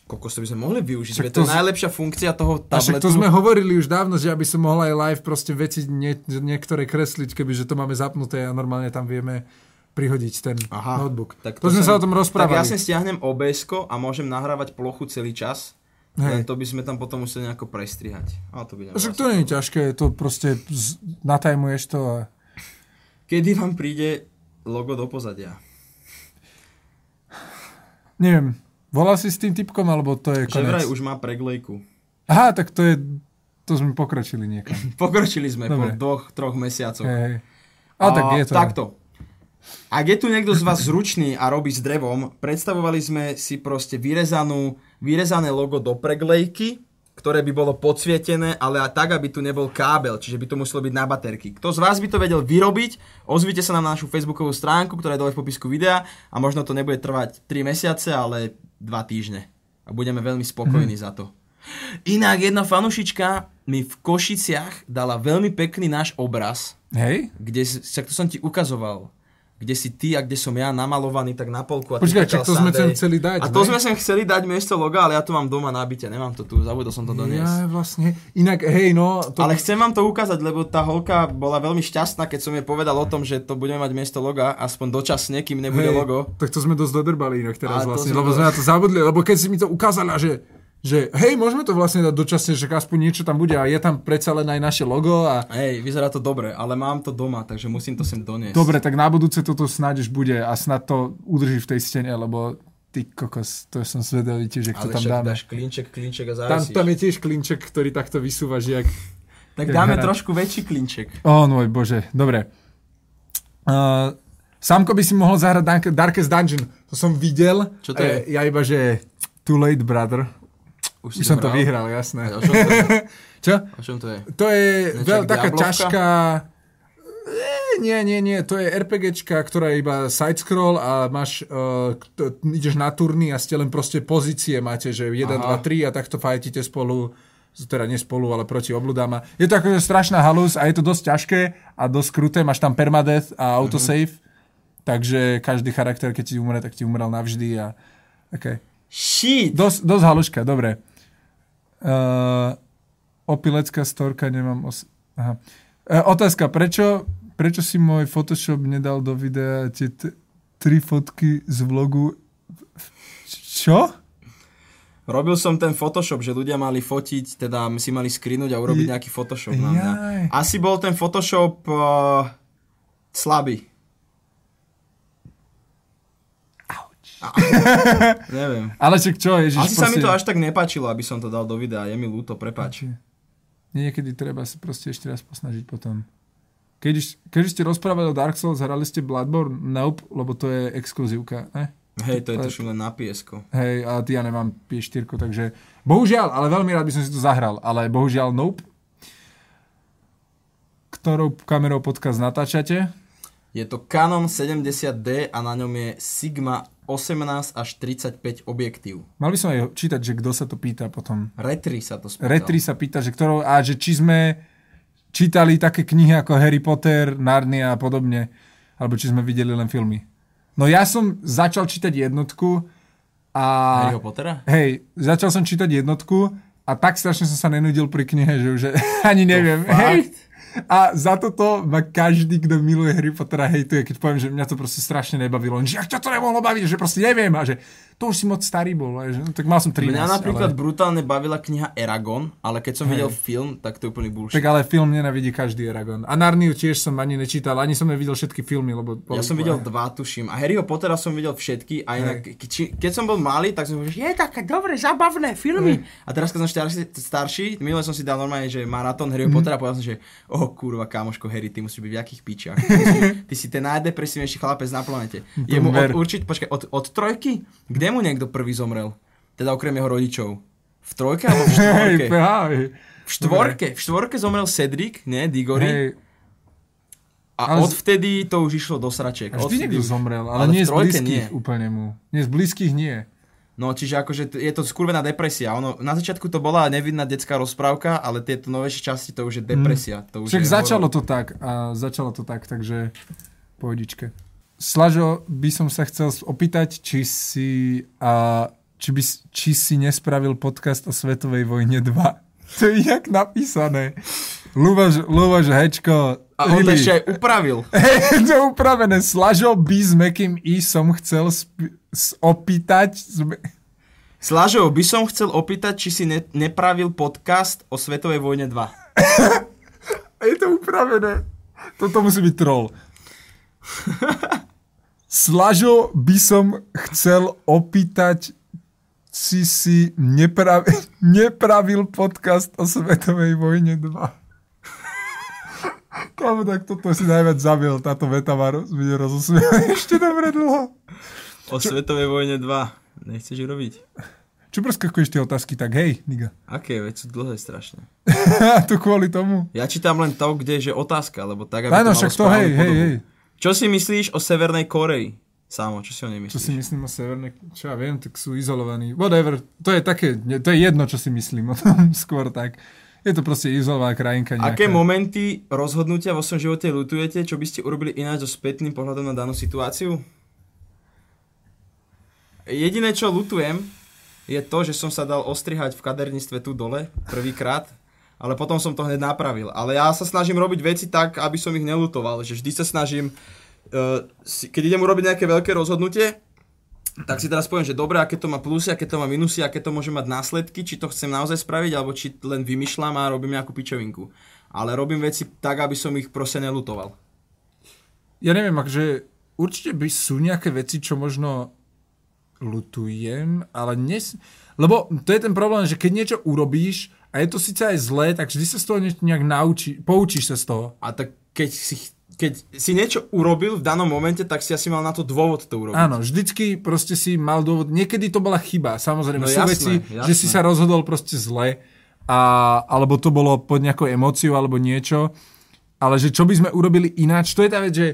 Speaker 1: Kokos, to by sme mohli využiť. Však to, to je najlepšia funkcia toho tabletu.
Speaker 2: Však to sme hovorili už dávno, že aby som mohol aj live proste veci nie, niektoré kresliť, kebyže to máme zapnuté a normálne tam vieme prihodiť ten Aha, notebook. Tak to, to sme sem, sa o tom rozprávali.
Speaker 1: Tak ja si stiahnem obs a môžem nahrávať plochu celý čas. Hej. Len to by sme tam potom museli nejako prestrihať. Ale to by
Speaker 2: Však to nie je ťažké, to proste z, natajmuješ to a...
Speaker 1: Kedy vám príde logo do pozadia?
Speaker 2: Neviem, Volal si s tým typkom, alebo to je konec? Že vraj
Speaker 1: už má preglejku.
Speaker 2: Aha, tak to je... To sme pokročili niekam.
Speaker 1: pokročili sme Dobre. po dvoch, troch mesiacoch.
Speaker 2: Hey. A, a tak je to.
Speaker 1: Takto. Ak je tu niekto z vás zručný a robí s drevom, predstavovali sme si proste vyrezanú, vyrezané logo do preglejky, ktoré by bolo podsvietené, ale tak, aby tu nebol kábel, čiže by to muselo byť na baterky. Kto z vás by to vedel vyrobiť, ozvite sa nám na našu facebookovú stránku, ktorá je dole v popisku videa a možno to nebude trvať 3 mesiace, ale 2 týždne. A budeme veľmi spokojní hmm. za to. Inak jedna fanušička mi v Košiciach dala veľmi pekný náš obraz.
Speaker 2: Hej?
Speaker 1: Kde, to som ti ukazoval kde si ty a kde som ja namalovaný tak na polku. A
Speaker 2: Počkaj, čak to sme sem chceli dať.
Speaker 1: A to ne? sme sem chceli dať miesto loga, ale ja to mám doma nabite, nemám to tu, zabudol som to doniesť.
Speaker 2: Ja vlastne, inak hej no.
Speaker 1: To... Ale chcem vám to ukázať, lebo tá holka bola veľmi šťastná, keď som jej povedal o tom, že to budeme mať miesto loga, aspoň dočasne, kým nebude hej, logo.
Speaker 2: Tak to sme dosť dodrbali inak teraz a vlastne, lebo sme na to zabudli, lebo keď si mi to ukázala, že že hej, môžeme to vlastne dať dočasne, že aspoň niečo tam bude a je tam predsa len aj naše logo a...
Speaker 1: Hej, vyzerá to dobre, ale mám to doma, takže musím to sem doniesť.
Speaker 2: Dobre, tak na budúce toto snáď už bude a snad to udrží v tej stene, lebo ty kokos, to som zvedavý tiež, že to tam dáme.
Speaker 1: dáš klinček, klinček a
Speaker 2: Tam, tam je tiež klinček, ktorý takto vysúva, že jak
Speaker 1: Tak
Speaker 2: Jak
Speaker 1: dáme
Speaker 2: hrať.
Speaker 1: trošku väčší klinček.
Speaker 2: Ó, môj bože, dobre. Uh, Samko by si mohol zahrať Dark- Darkest Dungeon. To som videl.
Speaker 1: Čo to je?
Speaker 2: E, Ja iba, že too late, brother.
Speaker 1: Už,
Speaker 2: Už som to vyhral, jasné.
Speaker 1: O čom to je?
Speaker 2: Čo?
Speaker 1: O čom to je?
Speaker 2: To je veľ, taká
Speaker 1: Diablovka?
Speaker 2: ťažká... E, nie, nie, nie, to je RPGčka, ktorá je iba side-scroll a máš, uh, to, ideš na turny a ste len proste pozície máte, že 1, 2,
Speaker 1: Aha.
Speaker 2: 3 a takto fajtite spolu, teda nie spolu, ale proti obludám. A Je to akože strašná halus a je to dosť ťažké a dosť kruté, máš tam permadeath a autosave, takže každý charakter, keď ti umre, tak ti umrel navždy a okay.
Speaker 1: Shit!
Speaker 2: Dosť, dosť haluška, dobre. Uh, opilecká storka, nemám... Os- Aha. Uh, otázka, prečo, prečo si môj Photoshop nedal do videa tie t- tri fotky z vlogu? Čo?
Speaker 1: Robil som ten Photoshop, že ľudia mali fotiť, teda si mali screenuť a urobiť
Speaker 2: Je-
Speaker 1: nejaký Photoshop na mňa. Asi bol ten Photoshop uh, slabý. A- Neviem.
Speaker 2: Ale čak čo, ježiš,
Speaker 1: Asi sa mi
Speaker 2: proste-
Speaker 1: to až tak nepáčilo, aby som to dal do videa. Je mi ľúto, prepáč.
Speaker 2: Niekedy treba sa proste ešte raz posnažiť potom. Keď, keď ste rozprávali o Dark Souls, hrali ste Bloodborne? Nope, lebo to je exkluzívka, ne?
Speaker 1: Hej, to je tuším len na piesko.
Speaker 2: Hej, a ja nemám PS4, takže bohužiaľ, ale veľmi rád by som si to zahral, ale bohužiaľ nope. Ktorou kamerou podcast natáčate?
Speaker 1: Je to Canon 70D a na ňom je Sigma 18 až 35 objektív.
Speaker 2: Mal by som aj čítať, že kto sa to pýta potom.
Speaker 1: Retri sa to spýtal.
Speaker 2: Retri sa pýta, že ktorou, a že či sme čítali také knihy ako Harry Potter, Narnia a podobne, alebo či sme videli len filmy. No ja som začal čítať jednotku a...
Speaker 1: Harryho Pottera?
Speaker 2: Hej, začal som čítať jednotku a tak strašne som sa nenudil pri knihe, že už ani neviem.
Speaker 1: fakt?
Speaker 2: Hej. A za toto ma každý, kto miluje Harry Pottera, hejtuje, keď poviem, že mňa to proste strašne nebavilo. Že ak ťa to nemohlo baviť, že proste neviem a že to už si moc starý bol. Že, no, tak mal som 13.
Speaker 1: Mňa napríklad
Speaker 2: ale,
Speaker 1: brutálne bavila kniha Eragon, ale keď som
Speaker 2: Hej.
Speaker 1: videl film, tak to je úplný bullshit.
Speaker 2: tak ale film nenavidí každý Eragon. A Narniu tiež som ani nečítal, ani som nevidel všetky filmy, lebo...
Speaker 1: Ja som videl dva, tuším. A Harryho Pottera som videl všetky. A inak, ke- či, keď som bol malý, tak som že je také dobré, zabavné filmy. A teraz, keď som starší, starší minule som si dal normálne, že maratón Harryho Pottera a povedal som, že oh kurva, kamoško Harry, ty musíš byť v jakých pičiach. Ty, si- ty si ten najdepresívnejší chlapec na planete. Je mu od, určite, počkaj, od, od trojky? Kde mu niekto prvý zomrel? Teda okrem jeho rodičov. V trojke alebo v štvorke? V štvorke, v štvorke zomrel Cedric, nie, Diggory.
Speaker 2: hej.
Speaker 1: A
Speaker 2: ale
Speaker 1: odvtedy to už išlo do sračiek.
Speaker 2: A vždy
Speaker 1: Odvtedy
Speaker 2: niekto zomrel, ale,
Speaker 1: ale
Speaker 2: nie z blízkych
Speaker 1: nie.
Speaker 2: úplne mu. Nie z blízkych nie.
Speaker 1: No, čiže akože je to skurvená depresia. Ono, na začiatku to bola nevidná detská rozprávka, ale tieto novejšie časti to už je depresia. To už
Speaker 2: Však
Speaker 1: je
Speaker 2: začalo
Speaker 1: horor.
Speaker 2: to tak a začalo to tak, takže pohodičke. Slažo, by som sa chcel opýtať, či si, a, či, by, či si nespravil podcast o Svetovej vojne 2. To je jak napísané. Luboš, Luboš Hečko,
Speaker 1: A on to ešte aj upravil.
Speaker 2: Hej, to upravené. Slažo by s Mekým I som chcel sp- opýtať.
Speaker 1: Slažov, by som chcel opýtať, či si ne- nepravil podcast o Svetovej vojne 2.
Speaker 2: Je to upravené. Toto musí byť troll. Slažo by som chcel opýtať, či si nepra- nepravil podcast o Svetovej vojne 2. Kámo, tak toto si najviac zabil, táto veta ma roz, ešte dobre dlho.
Speaker 1: O Svetovej vojne 2. Nechceš urobiť?
Speaker 2: Čo preskakuješ tie otázky, tak hej, niga.
Speaker 1: Aké, veď sú dlhé strašne.
Speaker 2: to kvôli tomu.
Speaker 1: Ja čítam len to, kde je že otázka, lebo tak, aby
Speaker 2: Áno,
Speaker 1: to
Speaker 2: však to hej, hej, hej.
Speaker 1: Čo si myslíš o Severnej Koreji? Samo, čo si o nej myslíš?
Speaker 2: Čo si myslím o Severnej, čo ja viem, tak sú izolovaní. Whatever, to je také, to je jedno, čo si myslím o tom, skôr tak. Je to proste izolovaná krajinka nejaká.
Speaker 1: Aké momenty rozhodnutia vo svojom živote lutujete, čo by ste urobili ináč so spätným pohľadom na danú situáciu? Jediné, čo lutujem, je to, že som sa dal ostrihať v kaderníctve tu dole prvýkrát, ale potom som to hneď napravil. Ale ja sa snažím robiť veci tak, aby som ich nelutoval, že vždy sa snažím, si, keď idem urobiť nejaké veľké rozhodnutie, tak si teraz poviem, že dobre, aké to má plusy, aké to má minusy, aké to môže mať následky, či to chcem naozaj spraviť, alebo či len vymýšľam a robím nejakú pičovinku. Ale robím veci tak, aby som ich proste nelutoval.
Speaker 2: Ja neviem, akože určite by sú nejaké veci, čo možno lutujem, ale nes... Lebo to je ten problém, že keď niečo urobíš a je to síce aj zlé, tak vždy sa z toho niečo nejak naučí, poučíš sa z toho.
Speaker 1: A tak keď si, keď si niečo urobil v danom momente, tak si asi mal na to dôvod to urobiť.
Speaker 2: Áno, vždycky proste si mal dôvod, niekedy to bola chyba, samozrejme,
Speaker 1: No jasné,
Speaker 2: veci,
Speaker 1: jasné.
Speaker 2: že si sa rozhodol proste zle, a, alebo to bolo pod nejakou emóciou, alebo niečo, ale že čo by sme urobili ináč, to je tá vec, že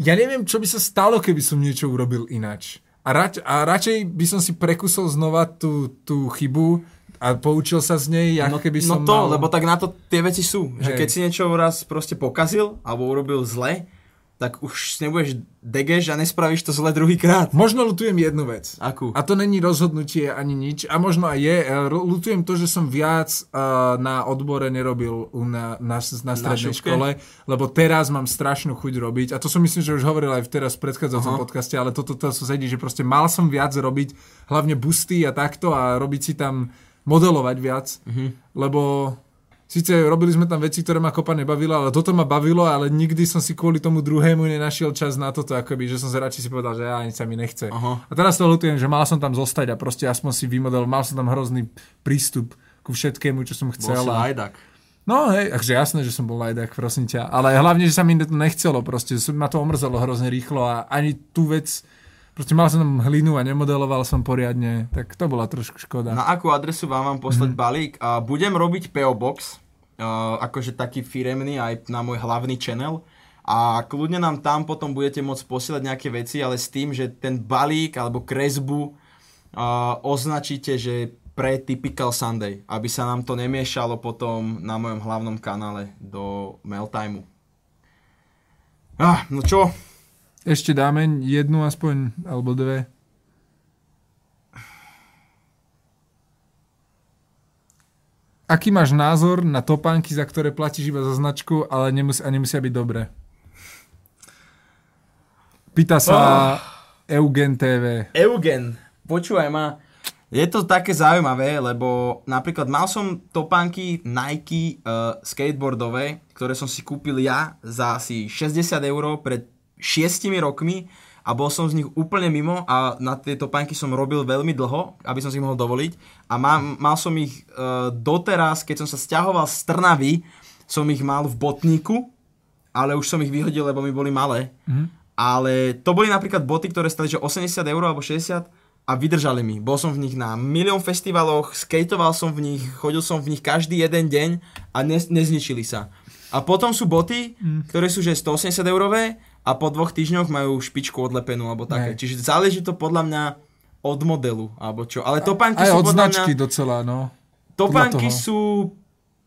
Speaker 2: ja neviem, čo by sa stalo, keby som niečo urobil ináč. A, rač, a radšej by som si prekusol znova tú, tú chybu a poučil sa z nej, ako
Speaker 1: No,
Speaker 2: keby
Speaker 1: no
Speaker 2: som
Speaker 1: to,
Speaker 2: mal...
Speaker 1: lebo tak na to tie veci sú. Že
Speaker 2: Hej.
Speaker 1: keď si niečo raz proste pokazil, alebo urobil zle, tak už nebudeš degeš a nespravíš to zle druhýkrát.
Speaker 2: Možno lutujem jednu vec.
Speaker 1: Akú?
Speaker 2: A to není rozhodnutie ani nič. A možno aj je. E, Lutujem to, že som viac uh, na odbore nerobil na, na, na strednej
Speaker 1: šupke?
Speaker 2: škole, lebo teraz mám strašnú chuť robiť. A to som myslím, že už hovoril aj teraz v predchádzajúcom
Speaker 1: Aha.
Speaker 2: podcaste, ale toto to, to sedí, že proste mal som viac robiť, hlavne busty a takto a robiť si tam modelovať viac,
Speaker 1: Mhm.
Speaker 2: lebo Sice robili sme tam veci, ktoré ma kopa nebavilo, ale toto ma bavilo, ale nikdy som si kvôli tomu druhému nenašiel čas na toto, akoby, že som sa radšej si povedal, že ja ani sa mi nechce.
Speaker 1: Aha.
Speaker 2: A teraz to ľutujem, že mal som tam zostať a proste aspoň si vymodel, mal som tam hrozný prístup ku všetkému, čo som
Speaker 1: Bol
Speaker 2: chcel.
Speaker 1: si
Speaker 2: a...
Speaker 1: lajdak.
Speaker 2: No hej, takže jasné, že som bol lajdak, prosím ťa. Ale hlavne, že sa mi to nechcelo, proste ma to omrzelo hrozne rýchlo a ani tú vec, proste mal som tam hlinu a nemodeloval som poriadne, tak to bola trošku škoda.
Speaker 1: Na akú adresu vám mám poslať
Speaker 2: Mhm.
Speaker 1: balík? A budem robiť PO Box, uh, akože taký firemný aj na môj hlavný channel. A kľudne nám tam potom budete môcť posielať nejaké veci, ale s tým, že ten balík alebo kresbu uh, označíte, že pre Typical Sunday, aby sa nám to nemiešalo potom na mojom hlavnom kanále do Mailtimeu. Ah, no čo?
Speaker 2: Ešte dáme jednu aspoň, alebo dve. Aký máš názor na topánky, za ktoré platíš iba za značku, ale nemus- a nemusia byť dobré? Pýta sa Eugen TV.
Speaker 1: Eugen, počúvaj ma, je to také zaujímavé, lebo napríklad mal som topánky Nike uh, skateboardové, ktoré som si kúpil ja za asi 60 eur pred 6 rokmi a bol som z nich úplne mimo a na tie topánky som robil veľmi dlho, aby som si ich mohol dovoliť a má, mal som ich uh, doteraz, keď som sa stiahoval z Trnavy, som ich mal v botníku, ale už som ich vyhodil, lebo mi boli malé.
Speaker 2: Mhm.
Speaker 1: Ale to boli napríklad boty, ktoré stali že 80 eur alebo 60 a vydržali mi. Bol som v nich na milión festivaloch, skateoval som v nich, chodil som v nich každý jeden deň a ne, nezničili sa. A potom sú boty, ktoré sú že 180 eurové a po dvoch týždňoch majú špičku odlepenú alebo také.
Speaker 2: Hej.
Speaker 1: Čiže záleží to podľa mňa od modelu alebo čo. Ale topánky
Speaker 2: Aj
Speaker 1: sú
Speaker 2: od
Speaker 1: podľa
Speaker 2: značky
Speaker 1: mňa...
Speaker 2: docela, no.
Speaker 1: Topánky sú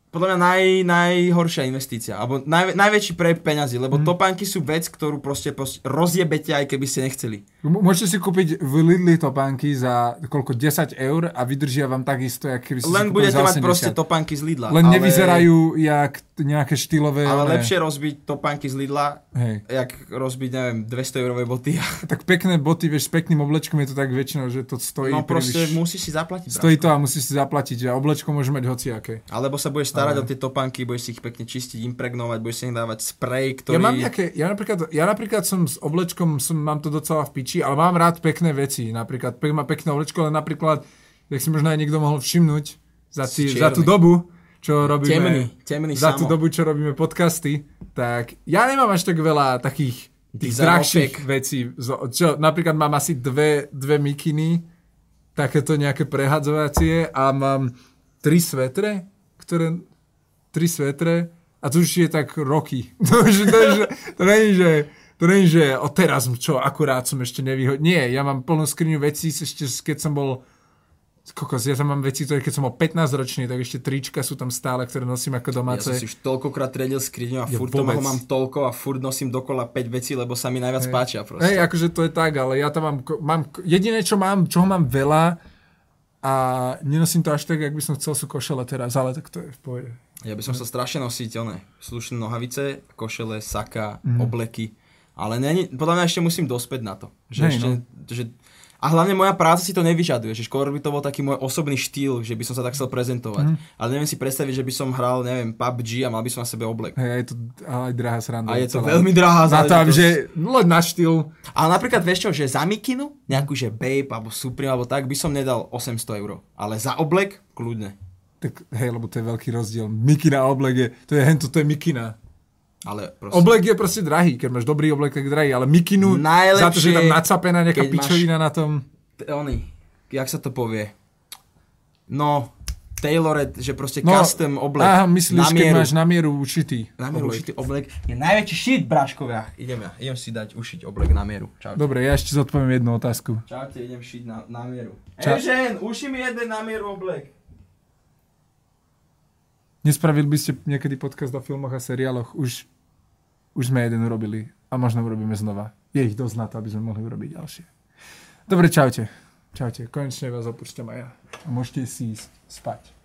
Speaker 1: podľa mňa naj, najhoršia investícia, alebo naj, najväčší pre peňazí, lebo
Speaker 2: Mhm.
Speaker 1: topánky sú vec, ktorú proste, proste rozjebete, aj keby ste nechceli.
Speaker 2: M- Môžete si kúpiť v Lidli topánky za koľko 10 eur a vydržia vám takisto, jak keby ste si
Speaker 1: Len
Speaker 2: kúpili
Speaker 1: budete mať
Speaker 2: 80.
Speaker 1: proste topánky z Lidla.
Speaker 2: Len
Speaker 1: ale,
Speaker 2: nevyzerajú jak nejaké štýlové...
Speaker 1: Ale
Speaker 2: oné-
Speaker 1: lepšie rozbiť topánky z Lidla,
Speaker 2: Hej.
Speaker 1: jak rozbiť, neviem, 200 eurové boty.
Speaker 2: Tak pekné boty, vieš, s pekným oblečkom je to tak väčšinou, že to stojí
Speaker 1: No proste
Speaker 2: príliš...
Speaker 1: musíš si zaplatiť.
Speaker 2: Stojí to a musíš si zaplatiť, že oblečko môže mať hociaké.
Speaker 1: Alebo sa budeš starať o tie topánky, budeš si ich pekne čistiť, impregnovať, budeš si ich dávať sprej, ktorý...
Speaker 2: Ja mám nejaké, ja napríklad, ja napríklad som s oblečkom, som, mám to docela v piči, ale mám rád pekné veci, napríklad pe, má pekné oblečko, ale napríklad, jak si možno aj niekto mohol všimnúť, za,
Speaker 1: Si
Speaker 2: za tú dobu, čo robíme,
Speaker 1: Temný, temný
Speaker 2: za tú
Speaker 1: samo.
Speaker 2: dobu, čo robíme podcasty, tak ja nemám až tak veľa takých tých drahších vecí. Čo, napríklad mám asi dve, dve mikiny, takéto nejaké prehadzovacie a mám tri svetre, ktoré, tri svetre a to už je tak roky. To, už, to, už, to není, že to není, že o teraz, čo, akurát som ešte nevyhodil. Nie, ja mám plnú skriňu vecí, ešte keď som bol kokos, ja tam mám veci, ktoré keď som bol 15 ročný, tak ešte trička sú tam stále, ktoré nosím ako
Speaker 1: Ja
Speaker 2: domáce.
Speaker 1: som si už toľkokrát triedil skriňu a
Speaker 2: Ja
Speaker 1: furt toho mám toľko a furt nosím dokola 5 vecí, lebo sa mi najviac páčia proste.
Speaker 2: Hej, akože to je tak, ale ja tam mám, mám jediné, čo mám, čoho mám veľa a nenosím to až tak, jak by som chcel, sú košele teraz, ale tak to je v pohode.
Speaker 1: Ja by som sa strašne nosiť, one, slušné nohavice, košele, saka,
Speaker 2: Mhm.
Speaker 1: obleky. Ale není, podľa mňa ešte musím dospäť na to. Že
Speaker 2: Hej,
Speaker 1: ešte,
Speaker 2: no.
Speaker 1: že, a hlavne moja práca si to nevyžaduje, že skôr by to bol taký môj osobný štýl, že by som sa tak chcel prezentovať.
Speaker 2: Mhm.
Speaker 1: Ale neviem si predstaviť, že by som hral, neviem, PUBG a mal by som na sebe oblek.
Speaker 2: Hej, je to aj drahá sranda.
Speaker 1: A je to
Speaker 2: celá.
Speaker 1: veľmi drahá
Speaker 2: Na to, aby,
Speaker 1: záležitosť.
Speaker 2: že len na štýl.
Speaker 1: Ale napríklad vieš čo, že za mikinu, nejakú že Babe alebo Supreme alebo tak, by som nedal 800 eur. Ale za oblek, kľudne.
Speaker 2: Tak hej, lebo to je veľký rozdiel. Mikina oblek je, to je hento, to je mikina.
Speaker 1: Ale proste...
Speaker 2: Oblek je proste drahý, keď máš dobrý oblek, tak drahý, ale mikinu,
Speaker 1: Najlepšie,
Speaker 2: za to, že je tam nacapená nejaká
Speaker 1: máš-
Speaker 2: pičovina na tom.
Speaker 1: Oni, jak sa to povie? No, tailored, že proste
Speaker 2: No,
Speaker 1: custom oblek.
Speaker 2: Aha, myslíš,
Speaker 1: na
Speaker 2: keď máš na mieru ušitý
Speaker 1: Na mieru
Speaker 2: oblek.
Speaker 1: ušitý oblek je najväčší shit, bráškovia. Idem ja, idem si dať ušiť oblek na mieru. Čau.
Speaker 2: Dobre, ja ešte zodpoviem jednu otázku.
Speaker 1: Čaute, idem šiť na, na mieru.
Speaker 2: Ča-
Speaker 1: Evžen, uši mi jeden na mieru oblek.
Speaker 2: Nespravili by ste niekedy podcast o filmoch a seriáloch? Už, už sme jeden urobili a možno urobíme znova. Je ich dosť na to, aby sme mohli urobiť ďalšie. Dobre, čaute. Čaute, konečne vás opúšťam aj ja. A môžete si ísť spať.